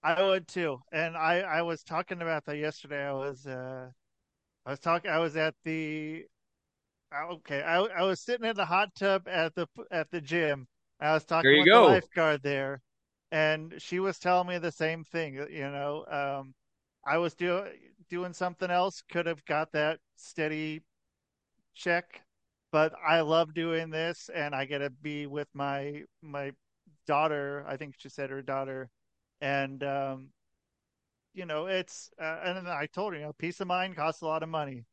I would too. And I I was talking about that yesterday. I was uh I was talking I was at the uh, okay, I I was sitting in the hot tub at the at the gym. I was talking with the lifeguard there, and she was telling me the same thing, you know. Um I was doing doing something else, could have got that steady check, but I love doing this and I get to be with my my daughter. I think she said her daughter, and um, you know, it's uh, and then I told her, you know, peace of mind costs a lot of money.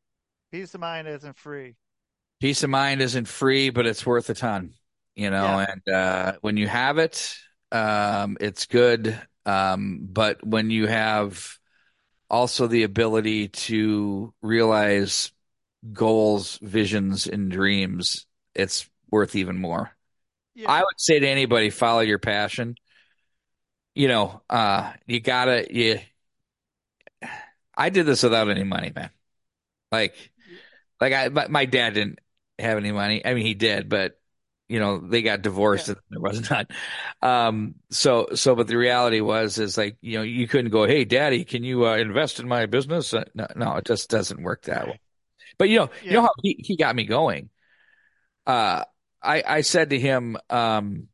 Peace of mind isn't free. Peace of mind isn't free, but it's worth a ton, you know, Yeah. and uh, when you have it, um, it's good. Um, but when you have also the ability to realize goals, visions, and dreams, it's worth even more. Yeah, I would say to anybody, follow your passion. You know, uh, you gotta, you, I did this without any money, man. Like, like I, my, my dad didn't have any money. I mean, he did, but you know, they got divorced Yeah. and there was none. Um, so, so, but the reality was, is like, you know, you couldn't go, Hey, daddy, can you, uh, invest in my business? Uh, no, no, it just doesn't work that way. But you know, you know how he, he got me going. Uh, I, I said to him, um,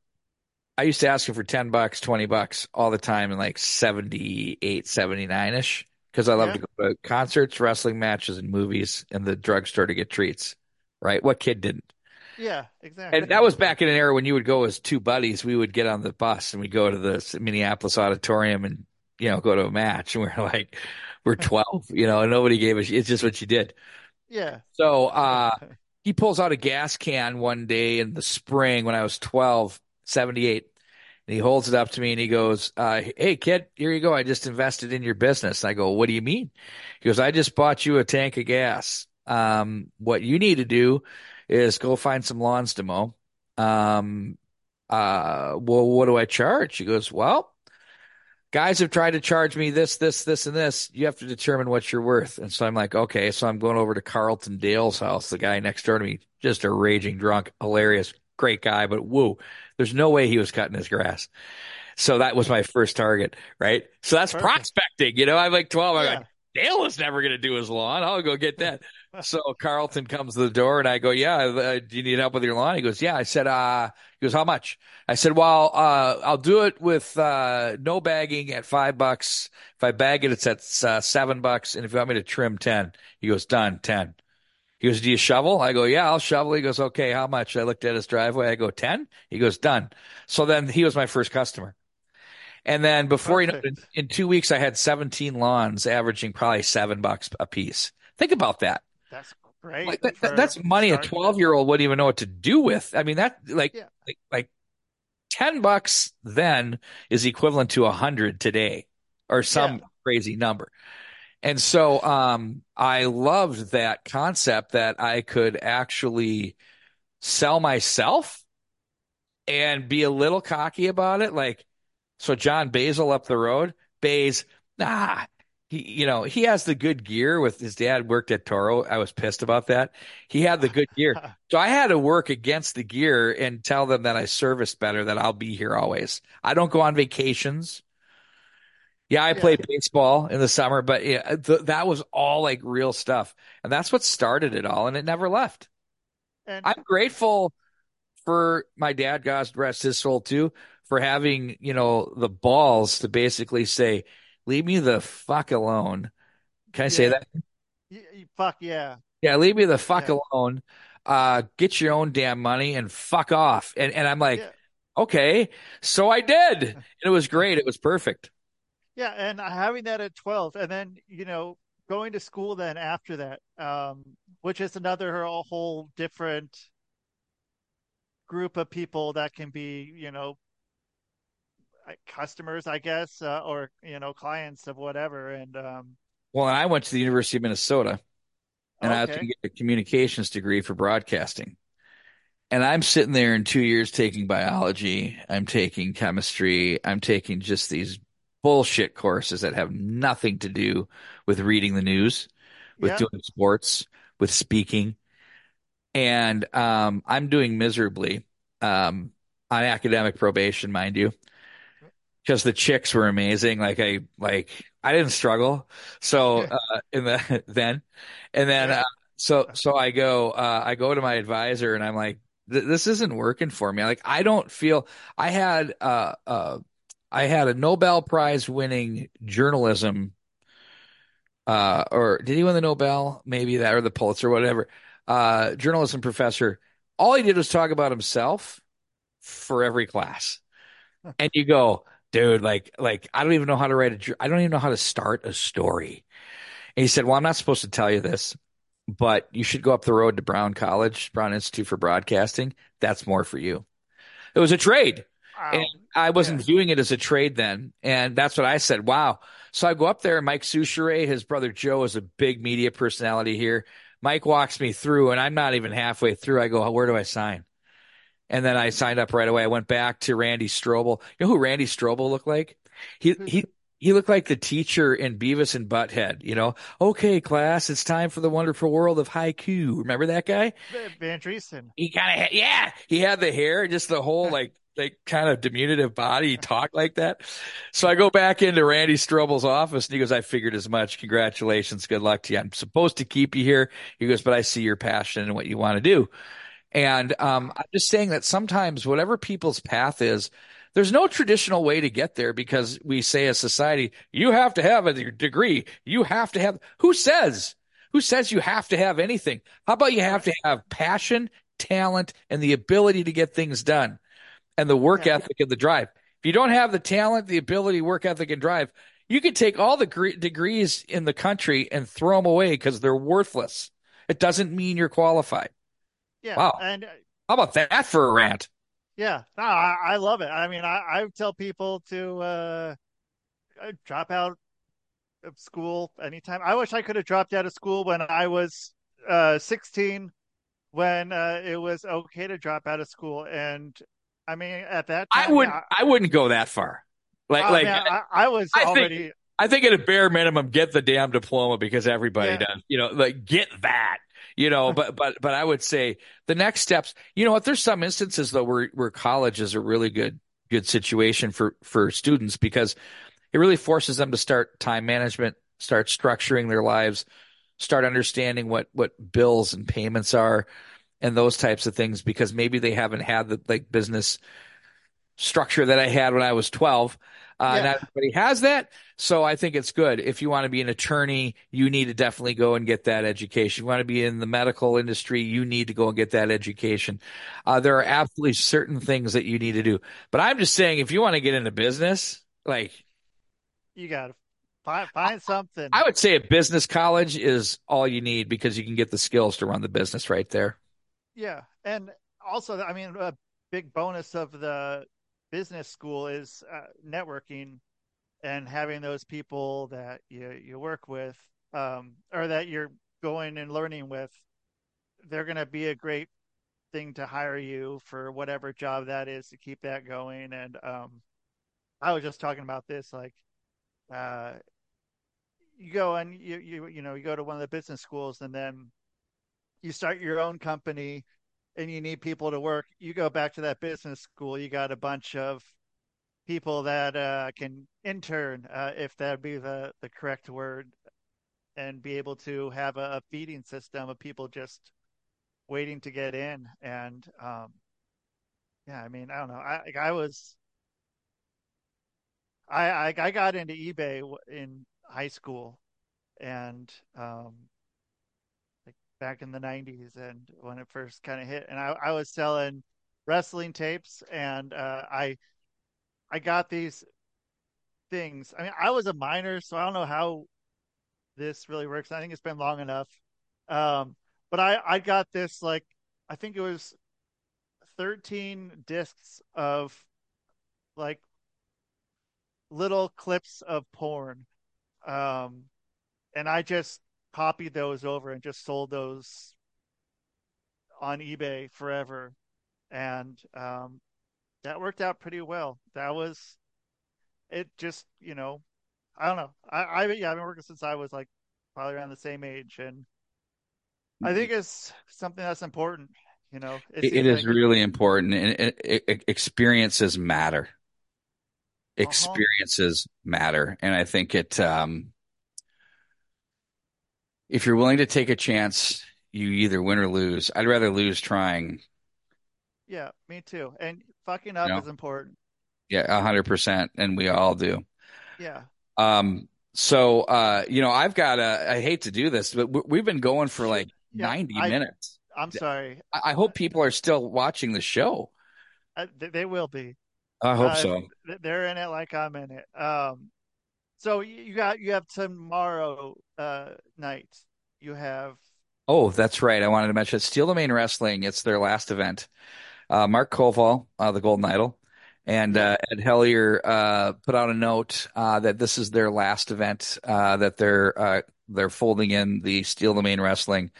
I used to ask him for 10 bucks, 20 bucks all the time in like 78, 79 ish. Cause I love Yeah. to go to concerts, wrestling matches and movies and the drugstore to get treats. Right. What kid didn't? yeah, exactly. And that was back in an era when you would go as two buddies. We would get on the bus and we'd go to the Minneapolis auditorium and, you know, go to a match. And we're [laughs] like, we're 12, you know, and nobody gave us, it's just what you did. yeah, So, [laughs] uh, he pulls out a gas can one day in the spring when I was 12, 78. And he holds it up to me and he goes, uh, Hey kid, here you go. I just invested in your business. I go, what do you mean? He goes, I just bought you a tank of gas. Um, what you need to do is go find some lawns to mow. Um, uh, well, what do I charge? He goes, well, guys have tried to charge me this, this, this, and this. You have to determine what you're worth. And so I'm like, okay. So I'm going over to Carlton Dale's house, the guy next door to me, just a raging drunk, hilarious, great guy, but woo, there's no way he was cutting his grass. So that was my first target, right? So that's Perfect. prospecting. You know, I'm like 12. I'm yeah, like, Dale is never going to do his lawn. I'll go get that. [laughs] So Carlton comes to the door and I go, yeah, uh, do you need help with your lawn? He goes, yeah. I said, uh, he goes, how much? I said, well, uh, I'll do it with, uh, no bagging at five bucks. If I bag it, it's at uh, seven bucks. And if you want me to trim 10, he goes, done, 10. He goes, do you shovel? I go, yeah, I'll shovel. He goes, okay, how much? I looked at his driveway. I go, 10? He goes, done. So then he was my first customer. And then before you know in, in two weeks, I had 17 lawns averaging probably seven bucks a piece. Think about that. that's great. Like that, that's money a 12 year old wouldn't even know what to do with. I mean, that like, Yeah. like, like 10 bucks then is equivalent to a hundred today or some Yeah. crazy number. And so, um, I loved that concept that I could actually sell myself and be a little cocky about it. Like, so John Basil up the road, Bays, nah, he, you know, he has the good gear with his dad worked at Toro. I was pissed about that. He had the good gear. [laughs] So I had to work against the gear and tell them that I service better, that I'll be here always. I don't go on vacations. Yeah, I Yeah. played baseball in the summer, but yeah, th- that was all like real stuff. And that's what started it all. And it never left. And I'm grateful for my dad, God rest his soul too, for having, you know, the balls to basically say, leave me the fuck alone. Can I say that? y- fuck yeah. Yeah, leave me the fuck Yeah. alone. Uh, get your own damn money and fuck off. And and I'm like, Yeah. okay, so I did. And it was great. It was perfect. Yeah, and having that at 12 and then, you know, going to school then after that, um, which is another a whole different group of people that can be, you know, customers, I guess, uh, or, you know, clients of whatever. And, um, Well, and I went to the University of Minnesota and I was going to get a communications degree for broadcasting. And I'm sitting there in two years taking biology. I'm taking chemistry. I'm taking just these bullshit courses that have nothing to do with reading the news, with Yeah. doing sports, with speaking. And um, I'm doing miserably um, on academic probation, mind you, because the chicks were amazing. Like I, like I didn't struggle. So uh, in the [laughs] then, and then uh, so so I go uh, I go to my advisor and I'm like, this isn't working for me. Like I don't feel I had uh uh I had a Nobel Prize winning journalism uh or did he win the Nobel? Maybe that or the Pulitzer, whatever. Uh journalism professor. All he did was talk about himself for every class. And you go, dude, like like I don't even know how to write a. I don't even know how to start a story. And he said, "Well, I'm not supposed to tell you this, but you should go up the road to Brown College, Brown Institute for Broadcasting. That's more for you." It was a trade. Wow. I wasn't Yeah. viewing it as a trade then. And that's what I said. Wow. So I go up there, Mike Soucheray, his brother Joe, is a big media personality here. Mike walks me through, and I'm not even halfway through. I go, Where do I sign? And then I signed up right away. I went back to Randy Strobel. You know who Randy Strobel looked like? He hmm. he he looked like the teacher in Beavis and Butthead, you know. Okay, class, it's time for the wonderful world of haiku. Remember that guy? Va- Van Driessen. He kind of yeah, he had the hair, just the whole [laughs] like like kind of diminutive body. talk like that. So I go back into Randy Strobel's office and he goes, I figured as much. Congratulations. Good luck to you. I'm supposed to keep you here. He goes, but I see your passion and what you want to do. And um, I'm just saying that sometimes whatever people's path is, there's no traditional way to get there because we say as society, you have to have a degree. You have to have, who says? Who says you have to have anything? How about you have to have passion, talent, and the ability to get things done and the work Yeah. ethic and the drive? If you don't have the talent, the ability, work ethic, and drive, you can take all the gre- degrees in the country and throw them away because they're worthless. It doesn't mean you're qualified. Yeah. Wow. And uh, How about that for a rant? yeah, no, I, I love it. I mean, I, I tell people to uh, uh, drop out of school anytime. I wish I could have dropped out of school when I was uh, 16, when uh, it was okay to drop out of school. And I mean, at that I wouldn't. I wouldn't go that far. Like I, like man, I, I was I think- already. I think at a bare minimum, get the damn diploma because everybody Yeah. does. You know, like get that. You know, but but but I would say the next steps. You know what? There's some instances though where where college is a really good good situation for for students because it really forces them to start time management, start structuring their lives, start understanding what what bills and payments are, and those types of things because maybe they haven't had the like business structure that I had when I was 12. Uh, Yeah. Not everybody has that. So I think it's good. If you want to be an attorney, you need to definitely go and get that education. If You want to be in the medical industry, you need to go and get that education. Uh, there are absolutely certain things that you need to do. But I'm just saying, if you want to get into business, like, You got to. find find something. I would say a business college is all you need because you can get the skills to run the business right there. Yeah, and also, I mean, a big bonus of the business school is uh, networking and having those people that you you work with, um, or that you're going and learning with. They're going to be a great thing to hire you for whatever job that is to keep that going. And um, I was just talking about this, like, uh, you go and you you you know you go to one of the business schools and then you start your own company and you need people to work you go back to that business school you got a bunch of people that uh, can intern uh, if that be the the correct word and be able to have a, a, feeding system of people just waiting to get in. And um, yeah i mean i don't know. I i was I, I I got into eBay in high school, and um, back in the '90s, and when it first kind of hit, and I, I was selling wrestling tapes, and uh, I I got these things. I mean, I was a minor, so I don't know how this really works. I think it's been long enough, um, but I I got this like I think it was 13 discs of like little clips of porn um, and I just copied those over and just sold those on eBay forever. And um, that worked out pretty well. That was it. Just you know, I don't know. I, I yeah, I've been working since I was like probably around the same age, and I think it's something that's important. You know, it, it is like... really important, and it, experiences matter. Uh-huh. experiences uh-huh. matter. And I think it, um, if you're willing to take a chance, you either win or lose. I'd rather lose trying. Yeah, me too. And fucking up you know? is important. Yeah, a hundred percent. And we all do. Yeah. Um, so, uh, you know, I've got a, I hate to do this, but we've been going for like [laughs] yeah, 90 I, minutes. I'm sorry. I, I, hope people are still watching the show. Uh, they will be. I hope uh, so. They're in it like I'm in it. Um, so you got you have tomorrow uh, night. You have. Oh, that's right. I wanted to mention Steel Domain Wrestling. It's their last event. Uh, Mark Koval, uh, the Golden Idol, and uh, Ed Hellier uh, put out a note uh, that this is their last event that they're they're folding in the Steel Domain Wrestling,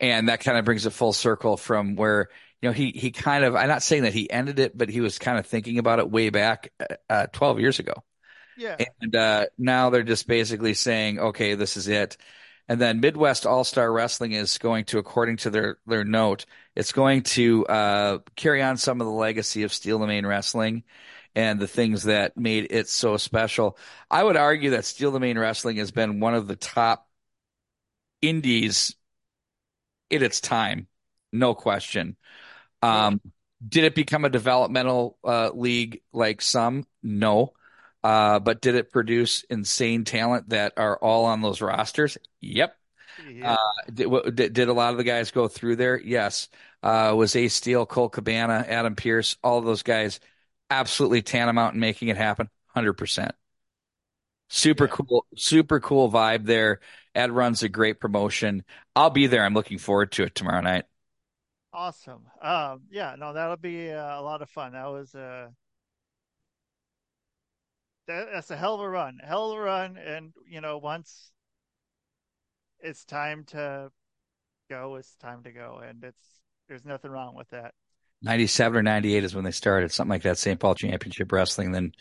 and that kind of brings it full circle from where you know, he he kind of I'm not saying that he ended it, but he was kind of thinking about it way back uh, 12 years ago. Yeah. And uh, now they're just basically saying, okay, this is it. And then Midwest All Star Wrestling is going to, according to their their note, it's going to uh, carry on some of the legacy of Steel Domain Wrestling and the things that made it so special. I would argue that Steel Domain Wrestling has been one of the top indies in its time, no question. Um, did it become a developmental uh, league like some? No. Uh, but did it produce insane talent that are all on those rosters? Yep. Uh, did, did, a lot of the guys go through there? Yes. Uh, was Ace Steel, Colt Cabana, Adam Pearce, all of those guys absolutely tantamount in making it happen? 100%. Super yeah. cool, super cool vibe there. Ed runs a great promotion. I'll be there. I'm looking forward to it tomorrow night. Awesome. Um, yeah, no, that'll be uh, a lot of fun. That was uh, that, that's a hell of a run, hell of a run. And you know, once it's time to go, it's time to go, and it's there's nothing wrong with that. 97 or 98 is when they started something like that st paul championship wrestling then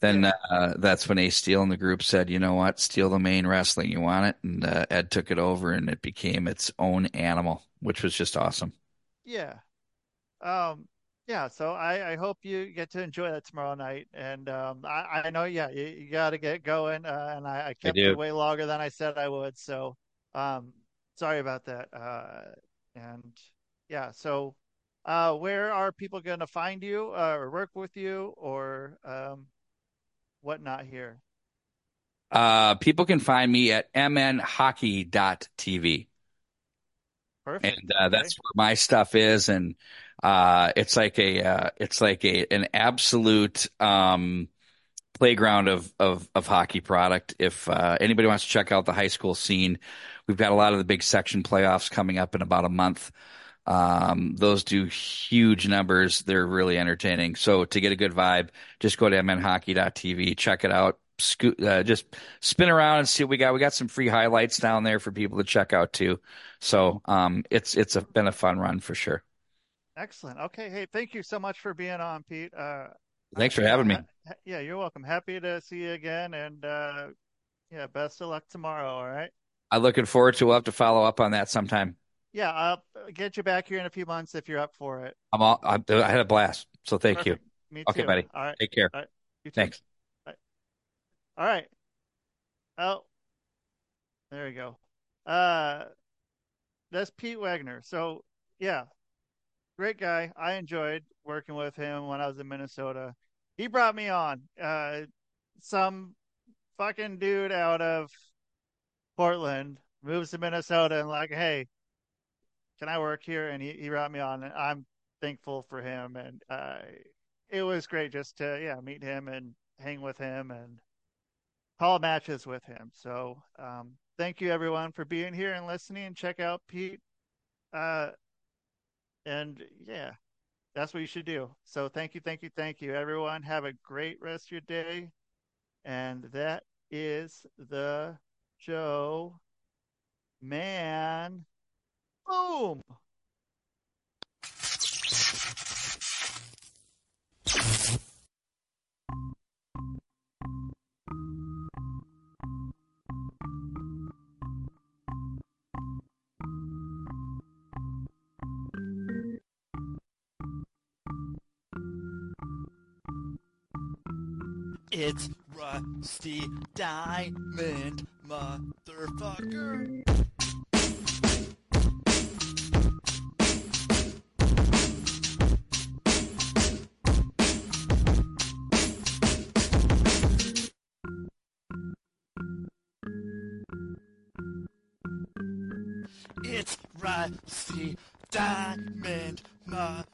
then yeah. uh, that's when ace steel and the group said you know what Steel Domain Wrestling you want it and uh, ed took it over and it became its own animal which was just awesome yeah. Um, yeah, so I, I hope you get to enjoy that tomorrow night. And um, I, I know, yeah, you, you got to get going. Uh, and I, I kept it way longer than I said I would. So um, sorry about that. Uh, and yeah, so uh, where are people going to find you uh, or work with you or um, whatnot here? Uh, people can find me at mnhockey.tv. Perfect. And uh, that's where my stuff is, and uh, it's like a uh, it's like a an absolute um, playground of of of hockey product. If uh, anybody wants to check out the high school scene, we've got a lot of the big section playoffs coming up in about a month. Um, those do huge numbers. They're really entertaining. So to get a good vibe, just go to mnhockey.tv, check it out. Uh, just spin around and see what we got. We got some free highlights down there for people to check out too. So um, it's it's a, been a fun run for sure. Excellent. Okay. Hey, thank you so much for being on, Pete. Uh, Thanks for having me. yeah, you're welcome. Happy to see you again, and uh, yeah, best of luck tomorrow. All right. I'm looking forward to. We'll have to follow up on that sometime. Yeah, I'll get you back here in a few months if you're up for it. I'm all. I, I had a blast. So thank Perfect. Me you. Okay, too. buddy. All right. Take care. You. Thanks. All right. Oh, there we go. Uh, that's Pete Waggoner. So yeah, great guy. I enjoyed working with him when I was in Minnesota. He brought me on. Uh, some fucking dude out of Portland moves to Minnesota and like, hey, can I work here? And he, he brought me on. And I'm thankful for him. And uh, it was great just to yeah meet him and hang with him and call matches with him. So um, thank you everyone for being here and listening. Check out Pete. Uh, and yeah, that's what you should do. So thank you, thank you, thank you, everyone. Have a great rest of your day. And that is the Joe Man. Boom. It's Rusty Diamond, motherfucker. It's Rusty Diamond, motherfucker.